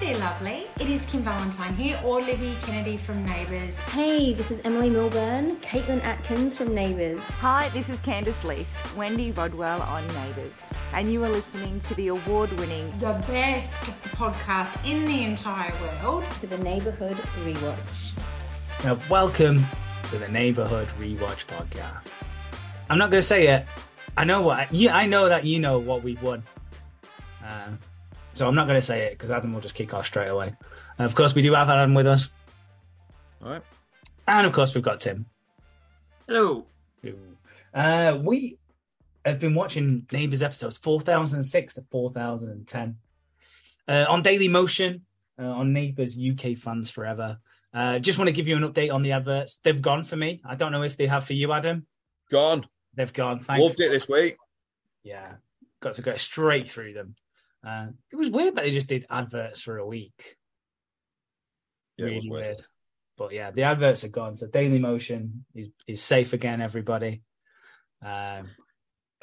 there, lovely. It is Kym Valentine here, or Libby Kennedy from Neighbours. Hey, this is Emily Milburn, Caitlin Atkins from Neighbours. Hi, this is Candice Leask, Wendy Rodwell on Neighbours, and you are listening to the award winning The best podcast in the entire world. To the Neighbourhood Rewatch. Now, welcome to the Neighborhood Rewatch Podcast. I'm not going to say it. I know what. Yeah, I know that you know what we've won. Uh, so I'm not going to say it because Adam will just kick off straight away. And of course, we do have Adam with us. All right. And of course, we've got Tim. Hello. Uh, we have been watching Neighbours episodes 4006 to 4010 uh, on Daily Motion uh, on Neighbours UK Fans Forever. Uh, just want to give you an update on the adverts. They've gone for me. I don't know if they have for you, Adam. Gone. They've gone. Thanks. Loved it this week. Yeah, got to go straight through them. Uh, it was weird that they just did adverts for a week. Yeah, it really was weird. weird. But yeah, the adverts are gone. So Daily Motion is is safe again, everybody. Um,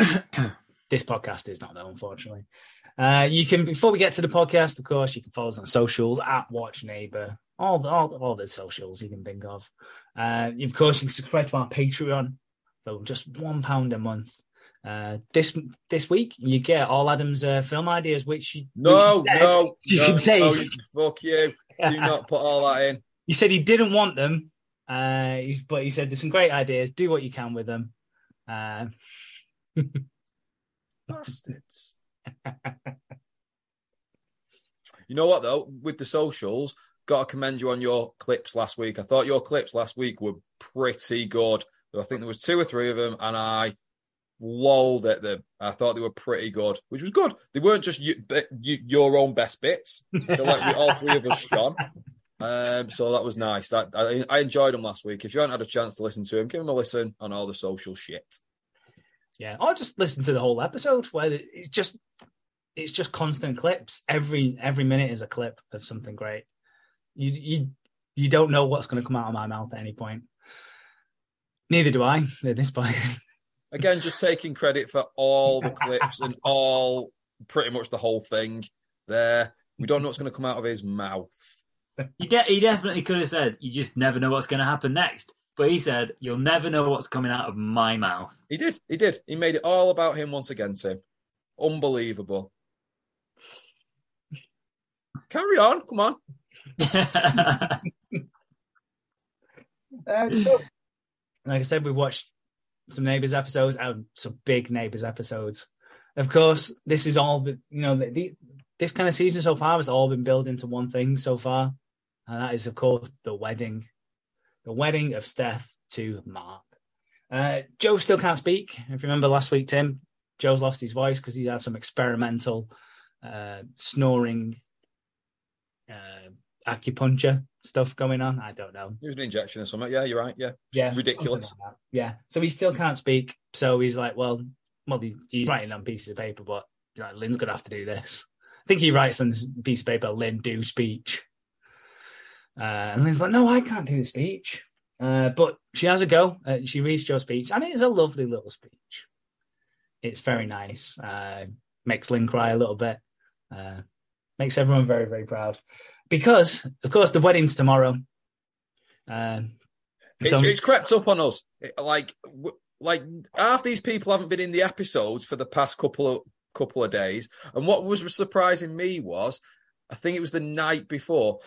this podcast is not though, unfortunately. Uh, you can before we get to the podcast, of course, you can follow us on socials at Watch Neighbor, all the all, all the socials you can think of. Uh, of course, you can subscribe to our Patreon for just one pound a month. Uh, this this week you get all Adam's uh, film ideas, which you No, which you said no, you no, can take. no, you- fuck you. Do not put all that in. He said he didn't want them, uh, but he said there's some great ideas. Do what you can with them. Uh, Bastards. You know what though? With the socials, got to commend you on your clips last week. I thought your clips last week were pretty good. I think there was two or three of them, and I lolled at them. I thought they were pretty good, which was good. They weren't just you, you, your own best bits. They're like we, all three of us shone. Um, so that was nice. That I, I enjoyed them last week. If you haven't had a chance to listen to them, give them a listen on all the social shit. yeah, or just listen to the whole episode where it's just it's just constant clips. Every every minute is a clip of something great. You you you don't know what's going to come out of my mouth at any point. Neither do I at this point. Again, just taking credit for all the clips and all pretty much the whole thing there. We don't know what's going to come out of his mouth. He, de- he definitely could have said, "You just never know what's going to happen next." But he said, "You'll never know what's coming out of my mouth." He did. He did. He made it all about him once again, Tim. Unbelievable. Carry on. Come on. Uh, so, like I said, we watched some Neighbours episodes and some big Neighbours episodes. Of course, this is all, you know, the, the, this kind of season so far has all been built into one thing so far, and that is, of course, the wedding, the wedding of Steph to Mark. Uh, Joe still can't speak. If you remember last week, Tim, Joe's lost his voice because he had some experimental uh, snoring uh, acupuncture stuff going on. I don't know. It was an injection or something. Yeah, you're right. Yeah. Yeah, Ridiculous. like. Yeah, so he still can't speak. So he's like, well, well, he's writing on pieces of paper, but like, Lynn's gonna have to do this. I think he writes on this piece of paper, Lynn do speech. Uh, and Lynn's like, no, I can't do the speech. Uh, but she has a go. Uh, she reads Joe's speech, and it is a lovely little speech. It's very nice. Uh, makes Lynn cry a little bit. Makes everyone very, very proud. Because, of course, the wedding's tomorrow. Uh, It's, so- it's crept up on us. Like, like half these people haven't been in the episodes for the past couple of couple of days. And what was surprising me was, I think it was the night before.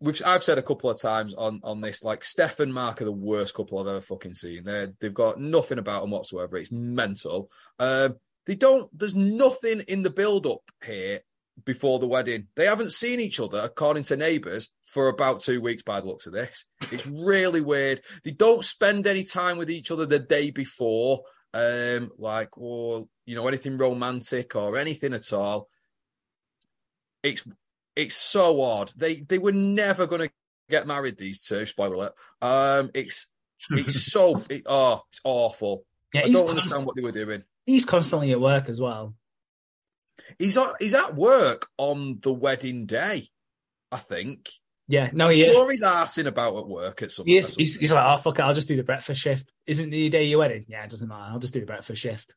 We've I've said a couple of times on on this, like Steph and Mark are the worst couple I've ever fucking seen. They they've got nothing about them whatsoever. It's mental. Um, they don't. There's nothing in the build up here before the wedding. They haven't seen each other, according to neighbours, for about two weeks by the looks of this. It's really weird. They don't spend any time with each other the day before, um, like, or, you know, anything romantic or anything at all. It's it's so odd. They they were never going to get married. These two, spoiler alert. Um, it's it's so it, oh, it's awful. yeah, I don't understand what they were doing. he's constantly at work as well. He's at, he's at work on the wedding day, I think. Yeah, no, I'm he is. sure he's arsing about at work at some. He is. He's, he's like, oh fuck it, I'll just do the breakfast shift. Isn't the day your wedding? Yeah, it doesn't matter. I'll just do the breakfast shift.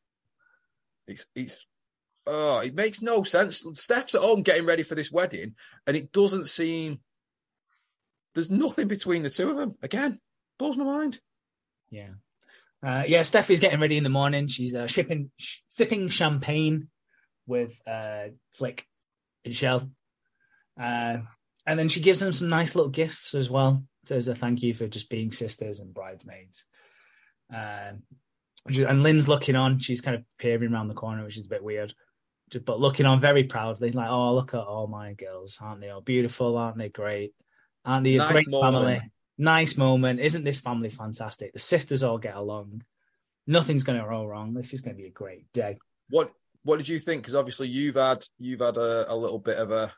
It's it's oh, it makes no sense. Steph's at home getting ready for this wedding, and it doesn't seem there's nothing between the two of them. Again, blows my mind. Yeah. Uh, yeah, Steph is getting ready in the morning. She's uh, shipping, sh- sipping champagne with uh, Flick and Shell. Uh, and then she gives them some nice little gifts as well. Says a thank you for just being sisters and bridesmaids. Um, and Lynn's looking on. She's kind of peering around the corner, which is a bit weird. Just, but looking on very proudly, like, oh, look at all my girls. Aren't they all beautiful? Aren't they great? Aren't they a Nice great moment. family? Nice moment. Isn't this family fantastic? The sisters all get along. Nothing's going to go wrong. This is going to be a great day. What What did you think? Because obviously you've had you've had a, a little bit of a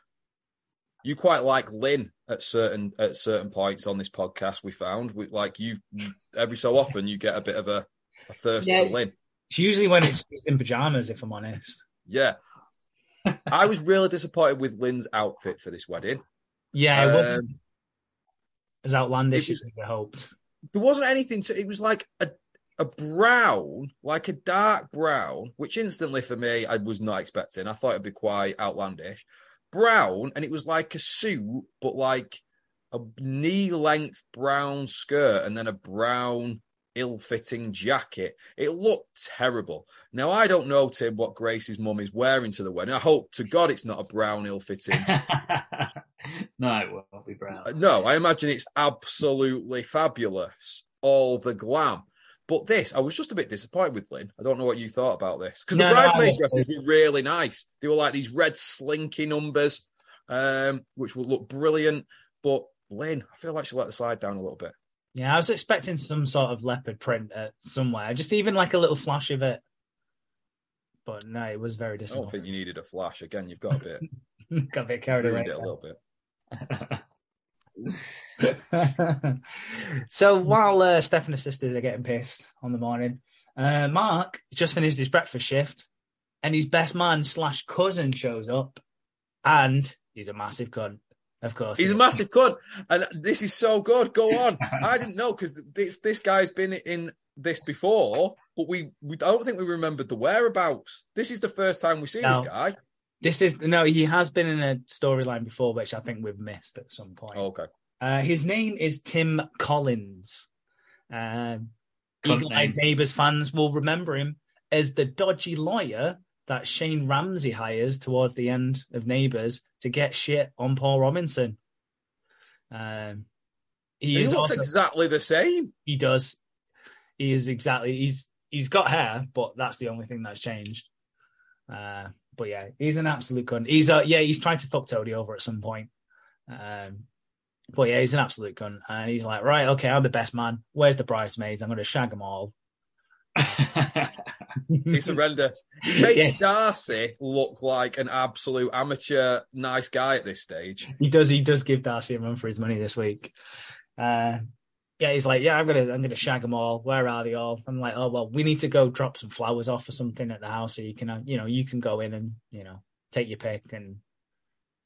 you quite like Lynn at certain at certain points on this podcast. We found we, like you every so often you get a bit of a, a thirst Yeah. for Lynn. It's usually when it's in pajamas, if I'm honest. Yeah. I was really disappointed with Lynn's outfit for this wedding. Yeah, it wasn't Um, as outlandish it was- as we hoped. there wasn't anything to it was like a a brown, like a dark brown, which instantly for me I was not expecting. I thought it'd be quite outlandish. Brown, and it was like a suit, but like a knee length brown skirt and then a brown ill fitting jacket. It looked terrible. Now I don't know, Tim, what Grace's mum is wearing to the wedding. I hope to God it's not a brown ill fitting no, it won't be brown. No, I imagine it's absolutely fabulous. All the glam. But this, I was just a bit disappointed with Lynn. I don't know what you thought about this. Because No, the bridesmaid was- dresses were really nice. They were like these red slinky numbers, um, which would look brilliant. But Lynn, I feel like she let the slide down a little bit. Yeah, I was expecting some sort of leopard print uh, somewhere, just even like a little flash of it. But no, it was very disappointing. I don't think you needed a flash. Again, you've got a bit Got a bit carried away. it a little bit. so while uh, Steph and her sisters are getting pissed on the morning, uh, Mark just finished his breakfast shift, and his best man slash cousin shows up, and he's a massive cunt. Of course, He's a massive cunt, and this is so good. Go on. I didn't know because this this guy's been in this before, but we we don't think we remembered the whereabouts. This is the first time we see No. this guy. This is no, he has been in a storyline before, which I think we've missed at some point. Okay. Uh, his name is Tim Collins. Um, Cunt Eagle Eyed. Neighbours fans will remember him as the dodgy lawyer that Shane Ramsay hires towards the end of Neighbours to get shit on Paul Robinson. Um, he He is looks also, exactly the same. he does. He is exactly. He's he's got hair, but that's the only thing that's changed. Uh, but yeah, he's an absolute cunt. He's uh, yeah, he's trying to fuck Toadie over at some point. Um, but yeah, he's an absolute cunt, and he's like, right, okay, I'm the best man. Where's the bridesmaids? I'm going to shag them all. He's horrendous. He makes Yeah. Darcy look like an absolute amateur nice guy at this stage. he does. He does give Darcy a run for his money this week. Uh, yeah, he's like, yeah, I'm gonna, I'm gonna shag them all. Where are they all? I'm like, oh well, we need to go drop some flowers off or something at the house, so you can, uh, you know, you can go in and you know take your pick and.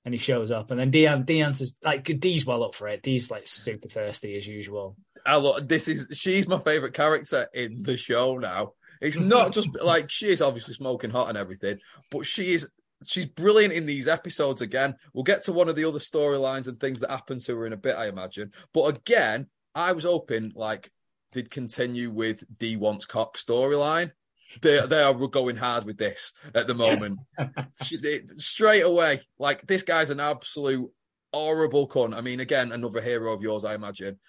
And he shows up, and then Dee, Dee answers like Dee's well up for it. Dee's like super thirsty as usual. I this is she's my favorite character in the show now. It's not just like she is obviously smoking hot and everything, but she is she's brilliant in these episodes again. We'll get to one of the other storylines and things that happen to her in a bit, I imagine. But again, I was hoping like they'd continue with Dee wants cock storyline. They they are going hard with this at the moment. Straight away. Like this guy's an absolute horrible cunt. I mean, again, another hero of yours, I imagine.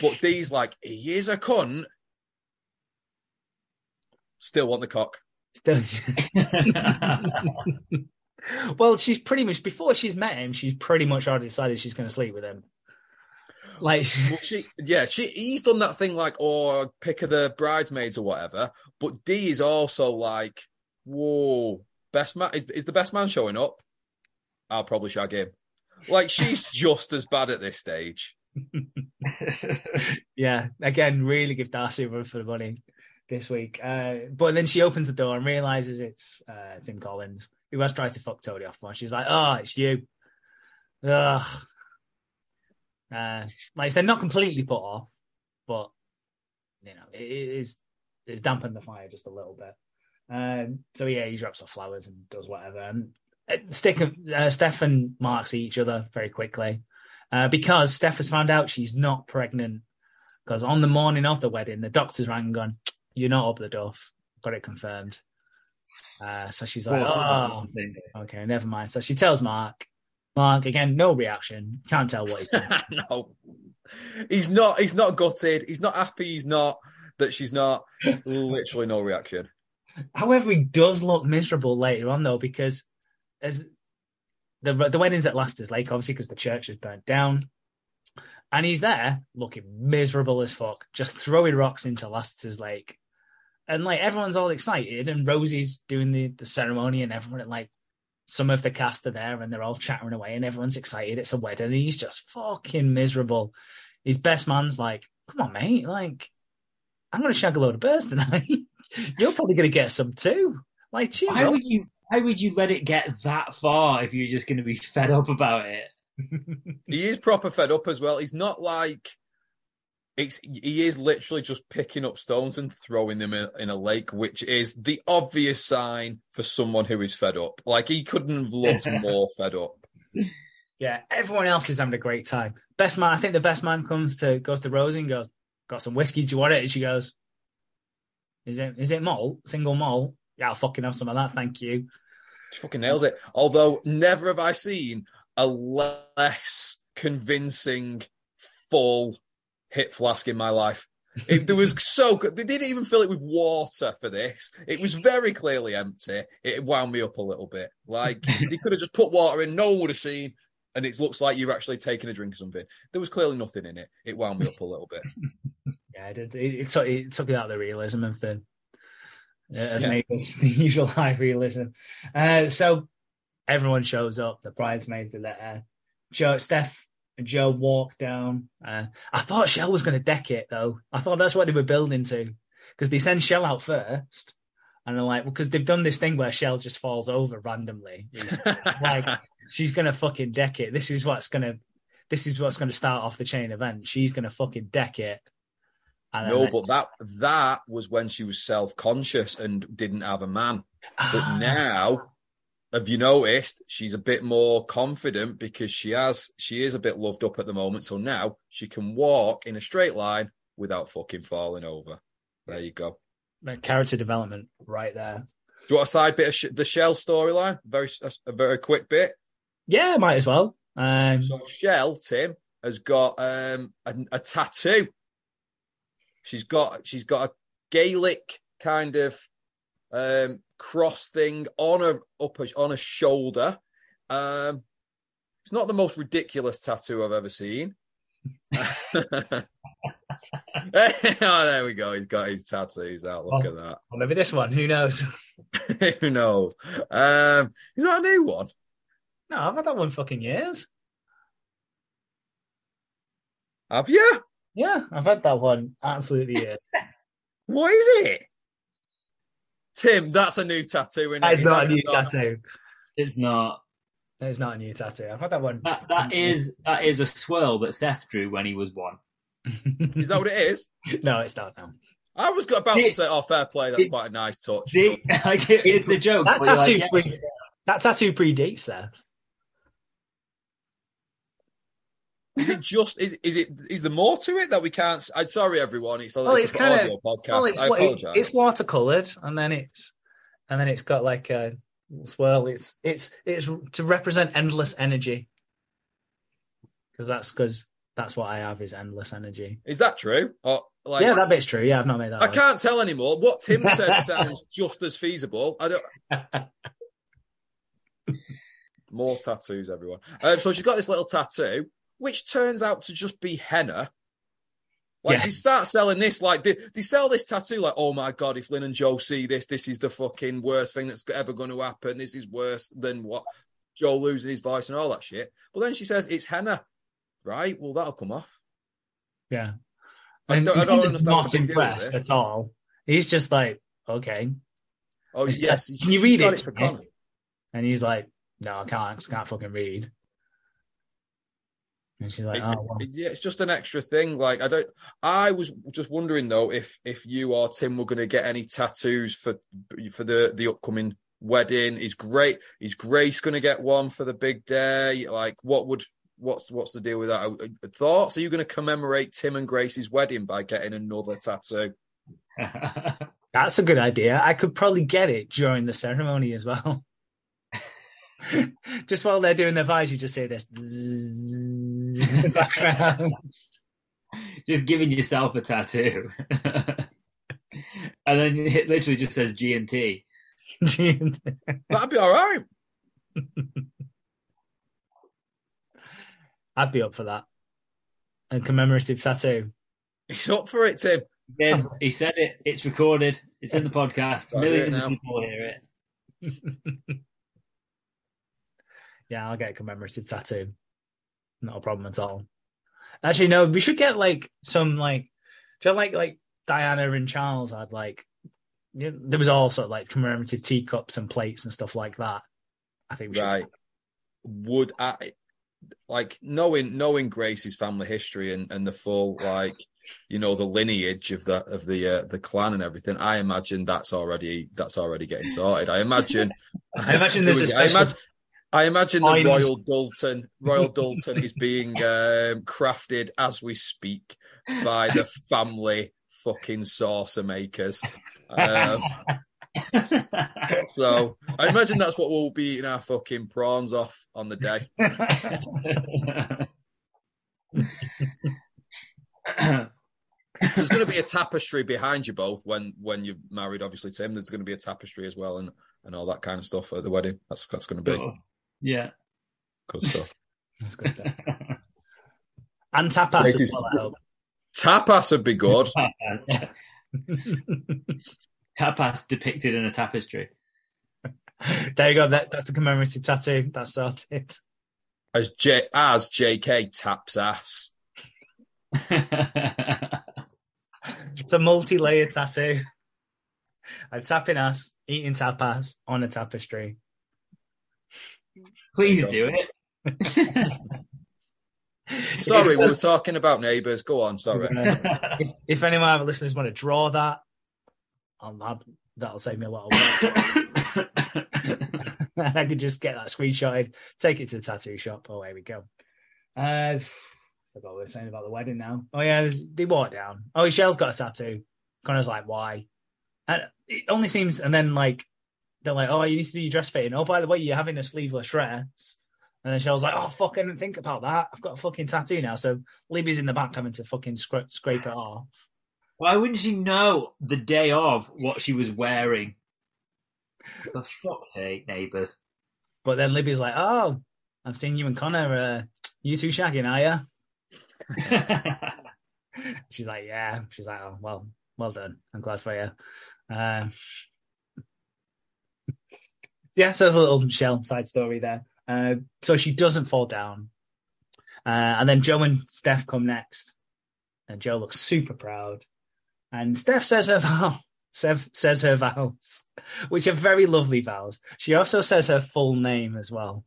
But Dee's like, he is a cunt. Still want the cock. Still- well, she's pretty much before she's met him, she's pretty much already decided she's going to sleep with him. Like, Well, she, yeah, she, he's done that thing like, or pick of the bridesmaids or whatever. But Dee is also like, whoa, best man is, is the best man showing up? I'll probably shag him. Like she's just as bad at this stage. yeah, again, really give Darcy a run for the money this week. Uh, but then she opens the door and realizes it's uh, Tim Collins, who has tried to fuck Toadie off once. She's like, "Oh, it's you." Ugh. Uh, like I said, not completely put off, but you know, it is it's dampened the fire just a little bit. Um, so yeah, he drops off flowers and does whatever. And uh, Stick, uh, Steph and Mark see each other very quickly uh, because Steph has found out she's not pregnant. Because on the morning of the wedding, the doctors rang and gone, "You're not up the duff." Got it confirmed. Uh, so she's like, "Oh, okay, never mind." So she tells Mark. Mark again, no reaction. Can't tell what he's doing. no, he's not. He's not gutted. He's not happy. He's not that she's not. Literally no reaction. However, he does look miserable later on, though, because as the the wedding's at Lassiter's Lake, obviously, because the church is burnt down, and he's there looking miserable as fuck, just throwing rocks into Lassiter's Lake, and like everyone's all excited, and Rosie's doing the the ceremony, and everyone like some of the cast are there, and they're all chattering away, and everyone's excited. It's a wedding, and he's just fucking miserable. His best man's like, "Come on, mate, like." I'm going to shag a load of birds tonight. You're probably going to get some too. Like, cheer Why up. would you? Why would you let it get that far if you're just going to be fed up about it? He is proper fed up as well. He's not like it's. He is literally just picking up stones and throwing them in, in a lake, which is the obvious sign for someone who is fed up. Like he couldn't have looked more fed up. Yeah, everyone else is having a great time. Best man, I think the best man comes to goes to Rosie and goes, "Got some whiskey? Do you want it?" And she goes, "Is it is it malt? Single malt? Yeah, I'll fucking have some of that, thank you." She fucking nails it. Although never have I seen a less convincing full hit flask in my life. It, there was so good. They didn't even fill it with water for this. It was very clearly empty. It wound me up a little bit. Like they could have just put water in, no one would have seen, and it looks like you're actually taking a drink or something. There was clearly nothing in it. It wound me up a little bit. Yeah, it, it, it, took, it took out the realism of the uh, Yeah. The usual high realism. Uh, so everyone shows up. The bridesmaids are there. Joe, Steph, Joe walk down. Uh, I thought Shell was going to deck it though. I thought that's what they were building to because they send Shell out first, and they're like, well, because they've done this thing where Shell just falls over randomly. Like she's going to fucking deck it. This is what's going to. This is what's going to start off the chain event. She's going to fucking deck it. And then no, they- but that that was when she was self conscious and didn't have a man. But Ah. now, have you noticed she's a bit more confident because she has she is a bit loved up at the moment. So now she can walk in a straight line without fucking falling over. There you go. Like, character development right there. Do you want a side bit of sh- the Shell storyline? Very a, a very quick bit. Yeah, might as well. Um, So Shell Tim has got um, a, a tattoo. She's got she's got a Gaelic kind of um, cross thing on a upper on her shoulder. Um, it's not the most ridiculous tattoo I've ever seen. oh, there we go. He's got his tattoos out. Look Oh. at that. well, maybe this one. Who knows? Who knows? Um, is that a new one? No, I've had that one fucking years. Have you? Yeah, I've had that one absolutely years. What is it? Tim, that's a new tattoo. Isn't That is it? not a new that- tattoo. It's not. That is not a new tattoo. I've had that one. That that is that is a swirl that Seth drew when he was one. Is that what it is? no, it's not now. I was about to say, oh, fair play. That's it- quite a nice touch. See, like, it- it's a joke. That tattoo, like, yeah, pre- that tattoo predates Seth. Is it just? Is is it? Is there more to it that we can't? s- I'm sorry, everyone. It's Well, it's it's an kinda- podcast. Well, it's, I what- apologize. it's watercolored, and then it's and then it's got like a swirl. It's it's it's to represent endless energy because that's because that's what I have is endless energy. Is that true? Or like, yeah, that bit's true. Yeah, I've not made that. I up. can't tell anymore. What Tim said sounds just as feasible. I don't. More tattoos, everyone. Um, so she's got this little tattoo, which turns out to just be henna. Like Yeah. they start selling this, like they, they sell this tattoo, like oh my god, if Lynn and Joe see this, this is the fucking worst thing that's ever going to happen. This is worse than what Joe losing his voice and all that shit. But then she says it's henna, right? Well, that'll come off. Yeah. I And don't- I don't he's understand not the big deal is impressed at all. He's just like, okay. Oh yes, Can you read it for to me? Connor. And he's like, no, I can't. I can't fucking read. And she's like, It's, oh, well. it's- yeah, it's just an extra thing. Like I don't. I was just wondering though if if you or Tim were going to get any tattoos for for the the upcoming wedding. Is great. Is Grace going to get one for the big day? Like what would what's what's the deal with that? Thoughts? Are you going to commemorate Tim and Grace's wedding by getting another tattoo? That's a good idea. I could probably get it during the ceremony as well. just while they're doing their vibes, you just say this in the background. just giving yourself a tattoo. and then it literally just says G and T. That'd be all right. I'd be up for that. A commemorative tattoo. He's up for it, Tim. Again, he said it. It's recorded. It's in the podcast. I hear it Millions of people hear it. Yeah, I'll get a commemorative tattoo. Not a problem at all. Actually, no, we should get like some like, do you know, like like Diana and Charles had like, you know, there was of like commemorative teacups and plates and stuff like that. I think we should. Right. Would I like knowing knowing Grace's family history and, and the full like you know the lineage of the of the uh, the clan and everything? I imagine that's already that's already getting sorted. I imagine. I imagine there's a I imagine. I imagine the. Royal Doulton Royal Doulton is being um, crafted as we speak by the family fucking saucer makers. Um, so I imagine that's what we'll be eating our fucking prawns off on the day. There's going to be a tapestry behind you both when when you're married. Obviously, Tim. There's going to be a tapestry as well, and and all that kind of stuff at the wedding. That's that's going to be yeah. good stuff. That's good stuff. and tapas This as well, I hope. Tapas would be good. Tapas depicted in a tapestry. there you go. That, that's the commemorative tattoo. That's sorted. As J as J.K. taps ass. It's a multi-layered tattoo. I'm tapping ass, eating tapas on a tapestry. Please do it. Sorry, we were talking about neighbours. Go on. Sorry. if, if any of my other listeners want to draw that, I'll have, that'll save me a lot of work. and I could just get that screenshotted, take it to the tattoo shop. Oh, here we go. Uh, I forgot what we were saying about the wedding now. Oh yeah, they walk down. Oh, Shell's got a tattoo. Connor's like, why? And it only seems, and then like they're like, oh, you need to do your dress fitting. Oh, by the way, you're having a sleeveless dress. And then she was like, oh fuck, I didn't think about that. I've got a fucking tattoo now. So Libby's in the back having to fucking scra- scrape it off. Why wouldn't she know the day of what she was wearing? For fuck's sake, neighbours. But then Libby's like, oh, I've seen you and Connor. Uh, you two shagging, are you? She's like, yeah. She's like, oh, well, well done. I'm glad for you. Um, yeah, so there's a little shell side story there. Uh, so she doesn't fall down. Uh, and then Joe and Steph come next. And Joe looks super proud. And Steph says her vow. Steph says her vows, which are very lovely vows. She also says her full name as well.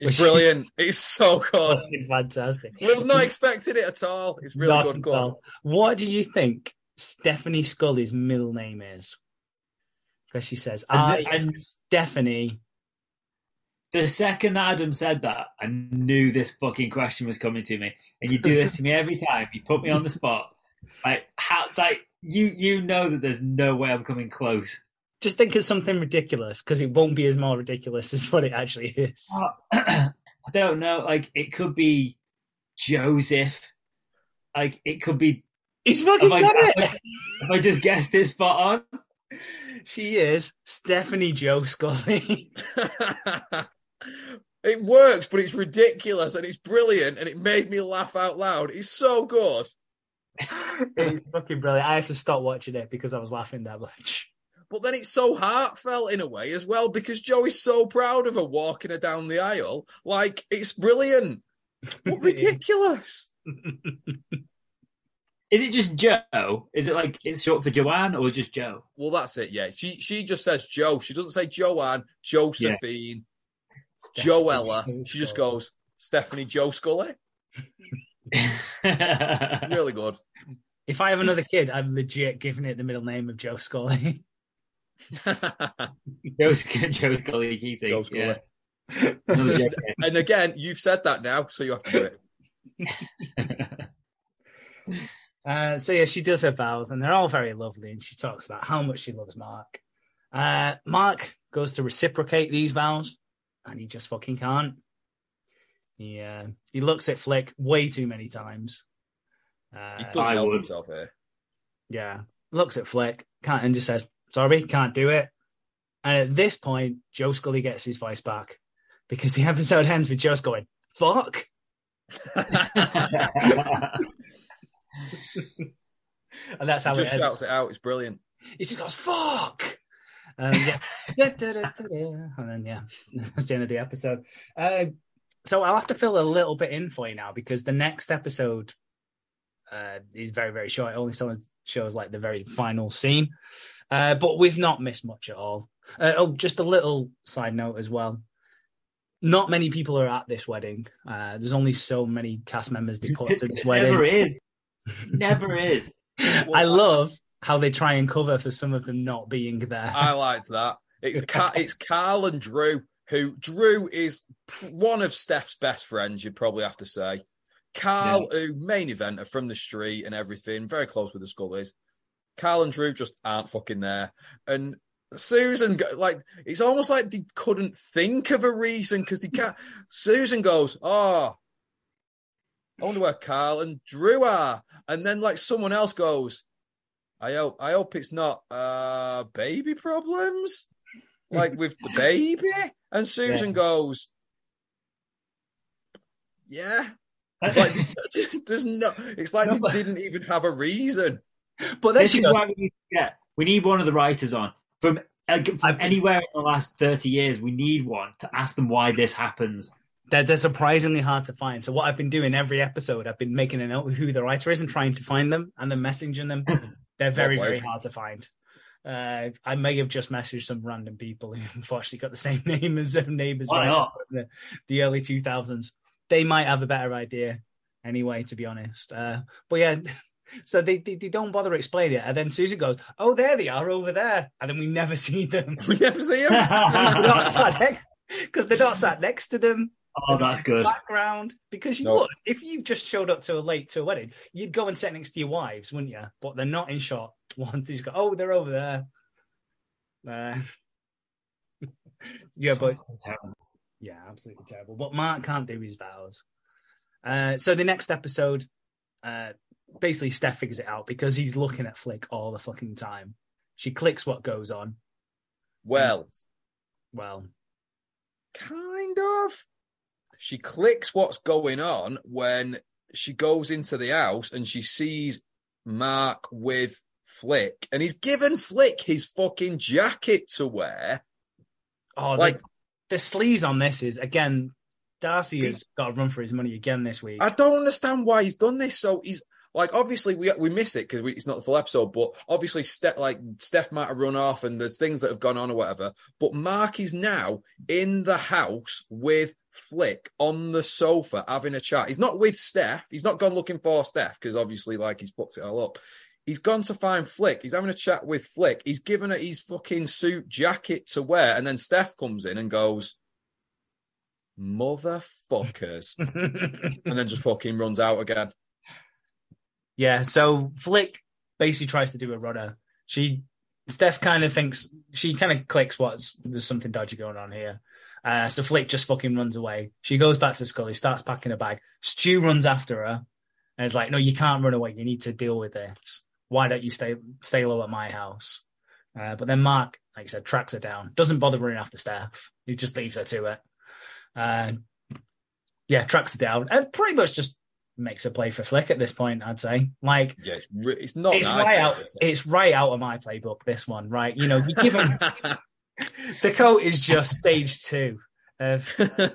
It's brilliant. It's so good. Fantastic. Was not expecting it at all. It's really Not good. at Go on. all. What do you think Stephanie Scully's middle name is? Because she says, And- I and- am Stephanie. The second Adam said that, I knew this fucking question was coming to me. And you do this to me every time. You put me on the spot. Like how like you you know that there's no way I'm coming close. Just think of something ridiculous because it won't be as more ridiculous as what it actually is. Uh, I don't know. Like it could be Joseph. Like it could be. He's fucking I, got have it. I- have I just guessed this spot on? She is Stephanie Joe Scully. it works, but it's ridiculous and it's brilliant and it made me laugh out loud. It's so good. it's fucking brilliant. I had to stop watching it because I was laughing that much. But then it's so heartfelt in a way as well because Joe is so proud of her walking her down the aisle. Like it's brilliant. What ridiculous. Is it just Joe? Is it like it's short for Joanne or just Joe? Well, that's it. Yeah, she she just says Joe. She doesn't say Joanne, Josephine, Joella. She just goes Stephanie Joe Scully. really good. If I have another kid, I'm legit giving it the middle name of Joe Scully. Joe, Joe Scully Keating. Joe Scully. Yeah. Another and again, you've said that now, so you have to do it. Uh, so yeah, she does her vows, and they're all very lovely. And she talks about how much she loves Mark. Uh, Mark goes to reciprocate these vows, and he just fucking can't. He uh, he looks at Flick way too many times. Uh, He doesn't help himself here. yeah, looks at Flick, can't, and just says, "Sorry, can't do it." And at this point, Joe Scully gets his voice back because the episode ends with Joe going, "Fuck." And that's how He it just ends. shouts it out. It's brilliant. He just goes, fuck. Um, yeah. And then, yeah, that's the end of the episode. Uh, so I'll have to fill a little bit in for you now because the next episode uh, is very, very short. It only shows, shows like the very final scene. Uh, but we've not missed much at all. Uh, oh, just a little side note as well. Not many people are at this wedding. Uh, there's only so many cast members they put to this wedding. Never is. Never is. I love how they try and cover for some of them not being there. I liked that. It's Ca- it's Carl and Drew. Who Drew is p- one of Steph's best friends. You'd probably have to say. Carl, who main eventer from the street and everything, very close with the Scullies. Carl and Drew just aren't fucking there, and Susan like it's almost like they couldn't think of a reason because they can't. Susan goes, "Oh, I wonder where Carl and Drew are," and then like someone else goes, I hope I hope it's not uh baby problems like with the baby. And Susan Yeah. goes, Yeah. Like there's no it's like No, they didn't even have a reason. But then this she is goes, why we need to get. We need one of the writers on from, uh, from anywhere in the last thirty years. We need one to ask them why this happens. They're, they're surprisingly hard to find. So what I've been doing every episode, I've been making a note of who the writer is and trying to find them and then messaging them. They're very, very hard to find. Uh, I may have just messaged some random people who unfortunately got the same name as their neighbors Why right not? the, the early 2000s. They might have a better idea anyway, to be honest. Uh, but yeah, so they, they, they don't bother explaining it. And then Susan goes, Oh, there they are over there. And then we never see them. We never see him. they're not sat because they're not sat next to them Oh, that's good. background because you No. would if you just showed up to a late to a wedding you'd go and sit next to your wives wouldn't you? But they're not in shot. Once he's got oh they're over there. Uh, yeah but Terrible. yeah absolutely terrible. But mark can't do his vows. Uh, so the next episode uh, basically steph figures it out because he's looking at flick all the fucking time. She clicks what goes on. Well, well. Kind of. She clicks what's going on when she goes into the house and she sees Mark with Flick, and he's given Flick his fucking jacket to wear. oh Like- the, the sleaze on this is again darcy has got to run for his money again this week I don't understand why he's done this. So he's like, obviously we we miss it because it's not the full episode, but obviously Steph like Steph might have run off and there's things that have gone on or whatever. But Mark is now in the house with Flick on the sofa having a chat. He's not with Steph. He's not gone looking for Steph because obviously like he's fucked it all up. He's gone to find Flick. He's having a chat with Flick. He's given her his fucking suit jacket to wear, and then Steph comes in and goes, "Motherfuckers." and then just fucking runs out again. Yeah, so Flick basically tries to do a runner. She Steph kind of thinks she kind of clicks what's there's something dodgy going on here. Uh, so Flick just fucking runs away. She goes back to Scully, starts packing a bag. Stu runs after her and is like, "No, you can't run away. You need to deal with this. Why don't you stay stay low at my house?" Uh, but then Mark, like I said, tracks her down. Doesn't bother running after Steph. He just leaves her to it. Uh, yeah, tracks her down and pretty much just makes a play for Flick at this point. I'd say, like Yeah, it's, re- it's not it's nice. right out. it? It's right out of my playbook. This one, right? You know, you give him the coat is just stage two of maybe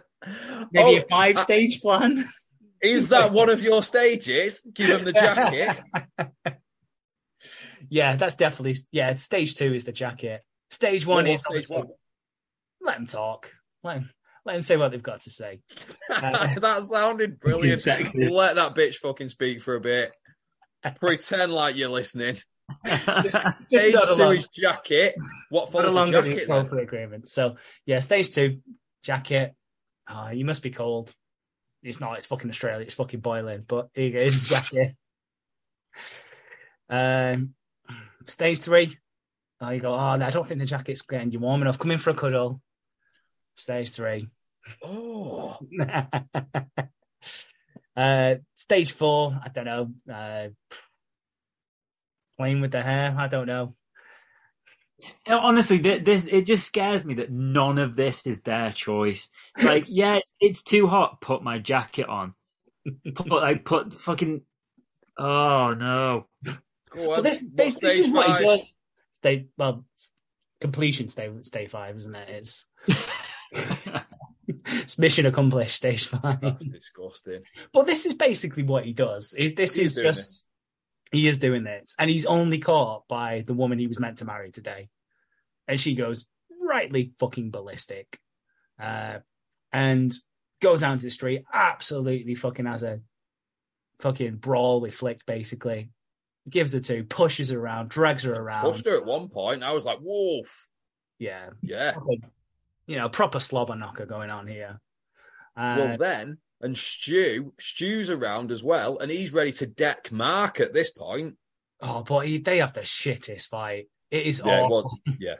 Oh, a five stage plan. is that one of your stages? Give him the jacket. yeah, that's definitely yeah. Stage two is the jacket. Stage one is stage one? Let him talk. Let him Let them say what they've got to say. Uh, that sounded brilliant. Let that bitch fucking speak for a bit. Pretend like you're listening. just Stage two along, is jacket. What follows the along the jacket then? agreement. So yeah, stage two, jacket. Oh, you must be cold. It's not. It's fucking Australia. It's fucking boiling. But here you go. It's jacket. um, stage three. Oh, you go. Oh, I don't think the jacket's getting you warm enough. Come in for a cuddle. Stage three. Oh, uh, stage four, I don't know. Uh, playing with the hair, I don't know. Honestly, this it just scares me that none of this is their choice. Like, yeah, it's too hot. Put my jacket on. Put like put fucking. Oh no! go Well, this, this, this stage is what he does. Stay well, completion. Stay stay five, isn't it? It's it's mission accomplished. Stage five. That's disgusting. But this is basically what he does. This He is is just he is doing this, and he's only caught by the woman he was meant to marry today, and she goes rightly fucking ballistic, uh, and goes down to the street, absolutely fucking has a fucking brawl with Flick, basically. Gives her two, pushes her around, drags her around. Pushed her at one point. I was like, "Wolf, Yeah, yeah." You know, proper slobber knocker going on here. Uh, well, then, and Stu, Stu's around as well, and he's ready to deck Mark at this point. oh, but he, they have the shittest fight. It is Yeah, awful. was. Yeah,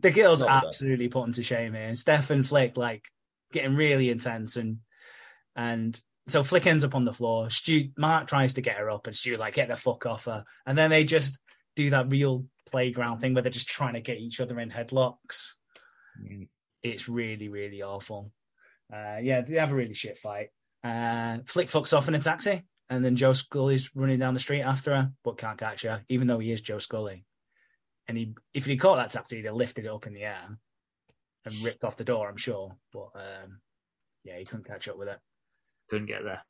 the girls Not absolutely put him to shame here. And Steph and Flick like getting really intense and and so Flick ends up on the floor. Stu Mark tries to get her up and Stu like get the fuck off her. And then they just do that real playground thing where they're just trying to get each other in headlocks. Mm. It's really, really awful. Uh yeah, they have a really shit fight. Uh Flick fucks off in a taxi and then Joe Scully's running down the street after her, but can't catch her, even though he is Joe Scully. And he if he caught that taxi, he'd have lifted it up in the air and ripped off the door, I'm sure. But um, yeah, he couldn't catch up with it. Couldn't get there.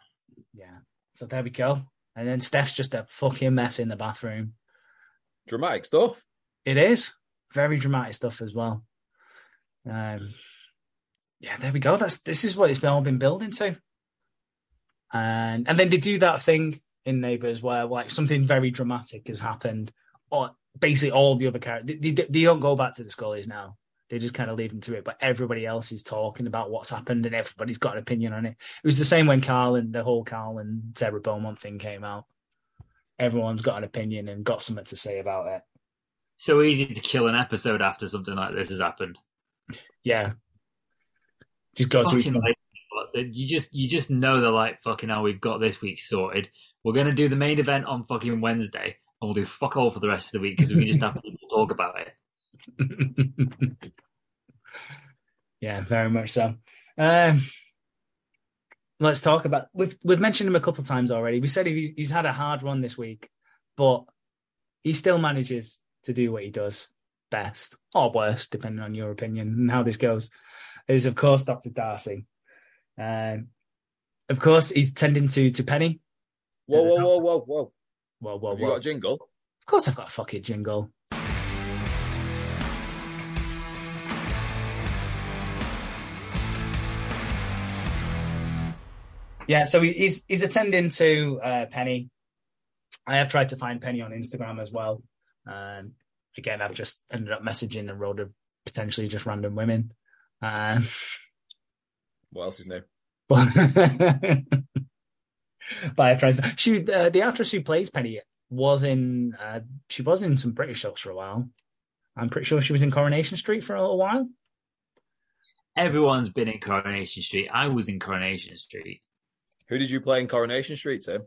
Yeah. So there we go. And then Steph's just a fucking mess in the bathroom. dramatic stuff. It is very dramatic stuff as well. Um, yeah, there we go. That's this is what it's all been building to. And and then they do that thing in Neighbours where like something very dramatic has happened, or basically all the other characters they, they, they don't go back to the Scullies now. They just kind of leave them to it, but everybody else is talking about what's happened and everybody's got an opinion on it. It was the same when Carl and the whole Carl and Sarah Beaumont thing came out. Everyone's got an opinion and got something to say about it. So easy to kill an episode after something like this has happened. Yeah. Just go to Fucking like, you just you just know they're like fucking hell. We've got this week sorted. We're gonna do the main event on fucking Wednesday, and we'll do fuck all for the rest of the week because we can just have people talk about it. yeah, very much so. Um, let's talk about. We've we've mentioned him a couple of times already. We said he's, he's had a hard run this week, but he still manages to do what he does best or worst, depending on your opinion and how this goes. Is of course Doctor Darcy. Um, of course, he's tending to to Penny. Whoa, whoa, whoa, whoa, whoa! Whoa, whoa, Have you whoa! got a jingle? Of course, I've got a fucking jingle. Yeah, so he's he's attending to uh, Penny. I have tried to find Penny on Instagram as well. Um, again, I've just ended up messaging a road of potentially just random women. Um, What else is new? but but I tried. To, she uh, the actress who plays Penny was in uh, she was in some British shows for a while. I'm pretty sure she was in Coronation Street for a little while. Everyone's been in Coronation Street. I was in Coronation Street. Who did you play in Coronation Street, Tim?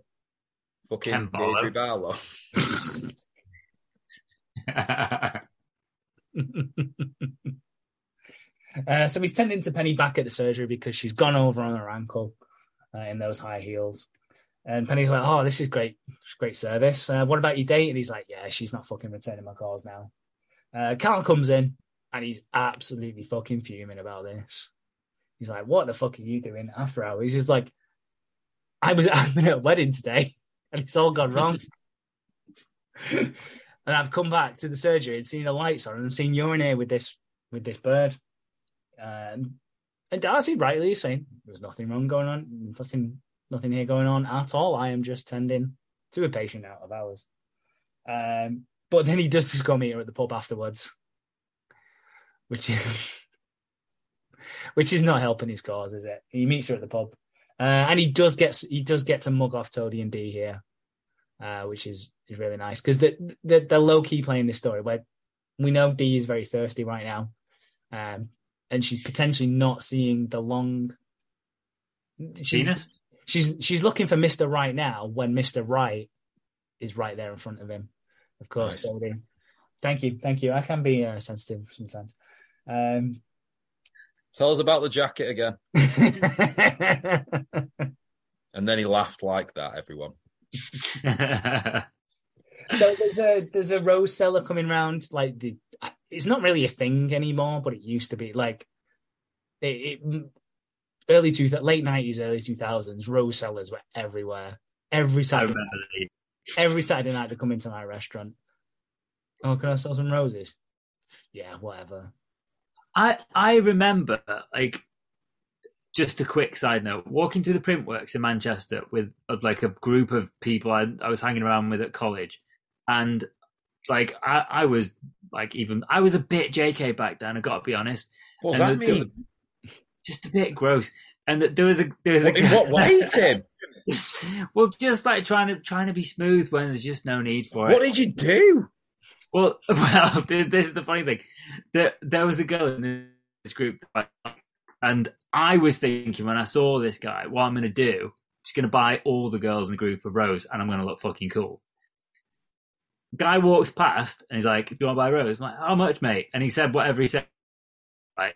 Fucking Ken Barlow. Deirdre Barlow. uh, so he's tending to Penny back at the surgery because she's gone over on her ankle uh, in those high heels. And Penny's like, "Oh, this is great, great service. Uh, what about your date?" And he's like, "Yeah, she's not fucking returning my calls now." Uh, Carl comes in and he's absolutely fucking fuming about this. He's like, "What the fuck are you doing after hours?" He's like, "I was I've been at a wedding today, and it's all gone wrong." and I've come back to the surgery and seen the lights on and seen here with this with this bird. Um, and Darcy rightly is saying there's nothing wrong going on, nothing, nothing here going on at all. I am just tending to a patient out of hours. Um, but then he does just go meet her at the pub afterwards, which is which is not helping his cause, is it? He meets her at the pub, uh, and he does get he does get to mug off Toadie and Dee here, uh, which is is really nice because the, the they're low key playing this story where we know Dee is very thirsty right now, um, and she's potentially not seeing the long. She, Penis? she's she's looking for Mister Right now when Mister Right is right there in front of him. Of course, Nice. Toadie. Thank you, thank you. I can be uh, sensitive sometimes. Um, Tell us about the jacket again. And then he laughed like that, everyone. so there's a there's a rose seller coming round. Like the, it's not really a thing anymore, but it used to be. Like it, it early two late nineties, early two thousands. Rose sellers were everywhere. Every Saturday, the every Saturday night they come into my restaurant. Oh, can I sell some roses? Yeah, whatever. I I remember like just a quick side note, walking to the Printworks in Manchester with like a group of people I, I was hanging around with at college, and like I, I was like even I was a bit JK back then. I got to be honest, What does And that the- mean? just a bit gross. And that there was a there was What- a in what way, Tim? well, just like trying to trying to be smooth when there's just no need for it. What did you do? Well, well, this is the funny thing. There, there was a girl in this group, and I was thinking when I saw this guy, what I'm going to do, I'm just going to buy all the girls in the group a rose, and I'm going to look fucking cool. Guy walks past, and he's like, "Do you want to buy a rose?" I'm like, "How much, mate?" And he said whatever he said. Like,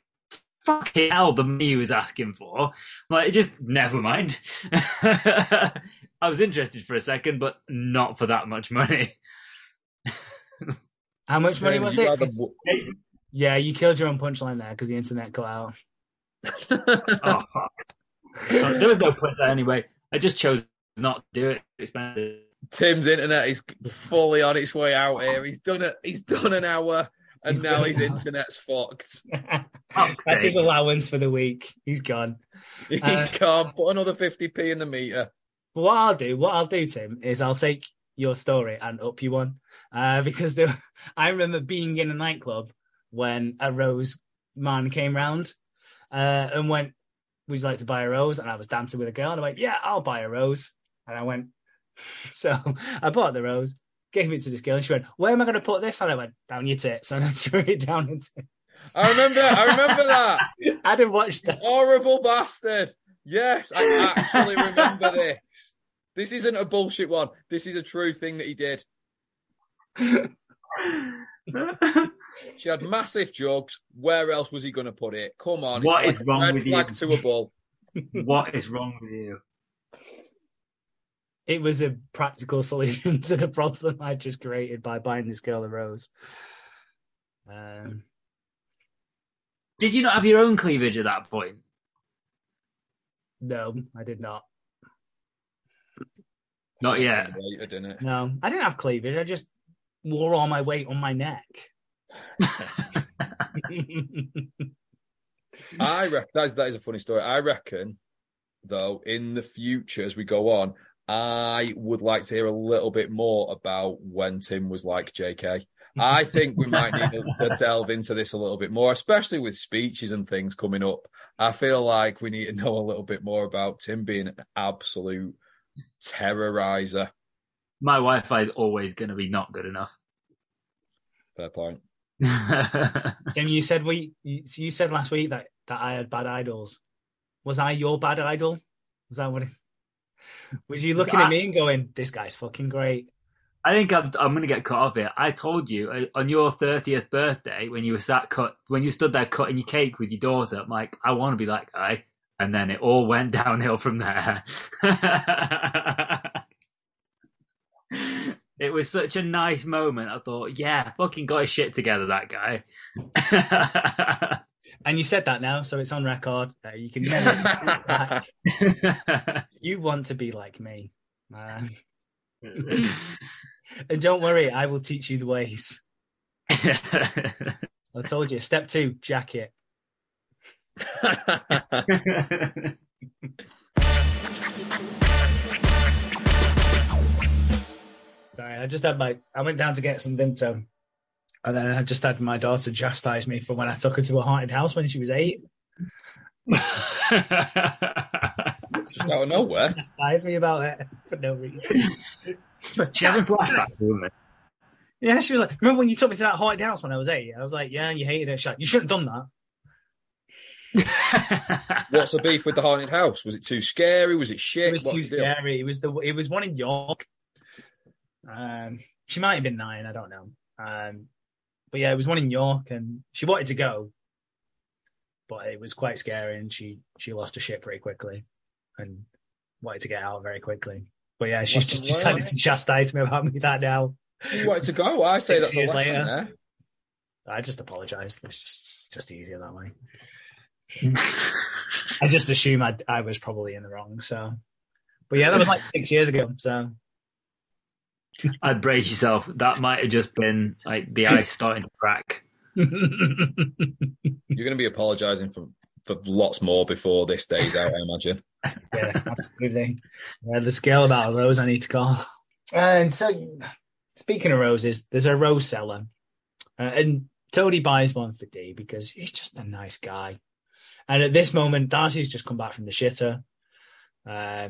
fucking hell, the money he was asking for. I'm like, just never mind. I was interested for a second, but not for that much money. How much money was it? rather w- Yeah, you killed your own punchline there because the internet cut out. oh fuck! There was no point there anyway. I just chose not to do it. Expensive. Tim's internet is fully on its way out here. He's done it. He's done an hour, and He's now his an internet's fucked. That's his allowance for the week. He's gone. He's Uh, gone. Put another fifty p in the meter. What I'll do, what I'll do, Tim, is I'll take your story and up you one. Uh, because there, I remember being in a nightclub when a rose man came round uh, and went, Would you like to buy a rose? And I was dancing with a girl and I went, Yeah, I'll buy a rose. And I went, So I bought the rose, gave it to this girl, and she went, Where am I going to put this? And I went, Down your tits. And I threw it down into. I remember. I remember that I didn't watch that. horrible bastard. Yes, I actually remember this. This isn't a bullshit one. This is a true thing that he did. She had massive jugs. Where else was he going to put it? Come on. What is like wrong red with you? to a bull. what is wrong with you? It was a practical solution to the problem I just created by buying this girl a rose. Um, Did you not have your own cleavage at that point? no, I did not. Not yet. Later, didn't it? No, I didn't have cleavage. I just wore all my weight on my neck. I reckon that is, that is a funny story. I reckon, though, in the future as we go on, I would like to hear a little bit more about when Tim was like JK. I think we might need to delve into this a little bit more, especially with speeches and things coming up. I feel like we need to know a little bit more about Tim being an absolute terrorizer. My Wi-Fi is always going to be not good enough. Fair point. Tim, you said we you, you said last week that that I had bad idols. Was I your bad idol? Was that what? It, was you looking at me and going, "This guy's fucking great"? I think I'm, I'm going to get cut off here. I told you uh, on your 30th birthday when you were sat cut, when you stood there cutting your cake with your daughter, I'm like, I want to be like guy. And then it all went downhill from there. it was such a nice moment. I thought, yeah, fucking got his shit together, that guy. And you said that now, so it's on record. Uh, you can never. take it back. you want to be like me, man. And don't worry, I will teach you the ways. I told you. Step two, jacket. Sorry, I just had my. I went down to get some Vimto, and then I just had my daughter chastise me for when I took her to a haunted house when she was eight. Just out of nowhere. Chastised me about it for no reason. She having flashbacks, wasn't Yeah, she was like, "Remember when you took me to that haunted house when I was eight? I was like, "Yeah, you hated it. She's like, you shouldn't have done that." What's the beef with the haunted house? Was it too scary? Was it shit? It was What's too scary. It was the. It was one in York. Um, she might have been nine. I don't know. Um, but yeah, it was one in York, and she wanted to go, but it was quite scary, and she she lost her shit pretty quickly, and wanted to get out very quickly. But yeah, she's just decided eh? to chastise me about me that now. You wanted to go. I say that's a lesson later. there. I just apologized. It's just it's just easier that way. I just assume I I was probably in the wrong. So, but yeah, that was like six years ago. So I'd brace yourself. That might have just been like the ice starting to crack. You're going to be apologising for for lots more before this day's out, I imagine. yeah, absolutely. Yeah, the scale about a rose I need to call. And so, speaking of roses, there's a rose seller, uh, and Tony buys one for Dee because he's just a nice guy. And at this moment, Darcy's just come back from the shitter, uh,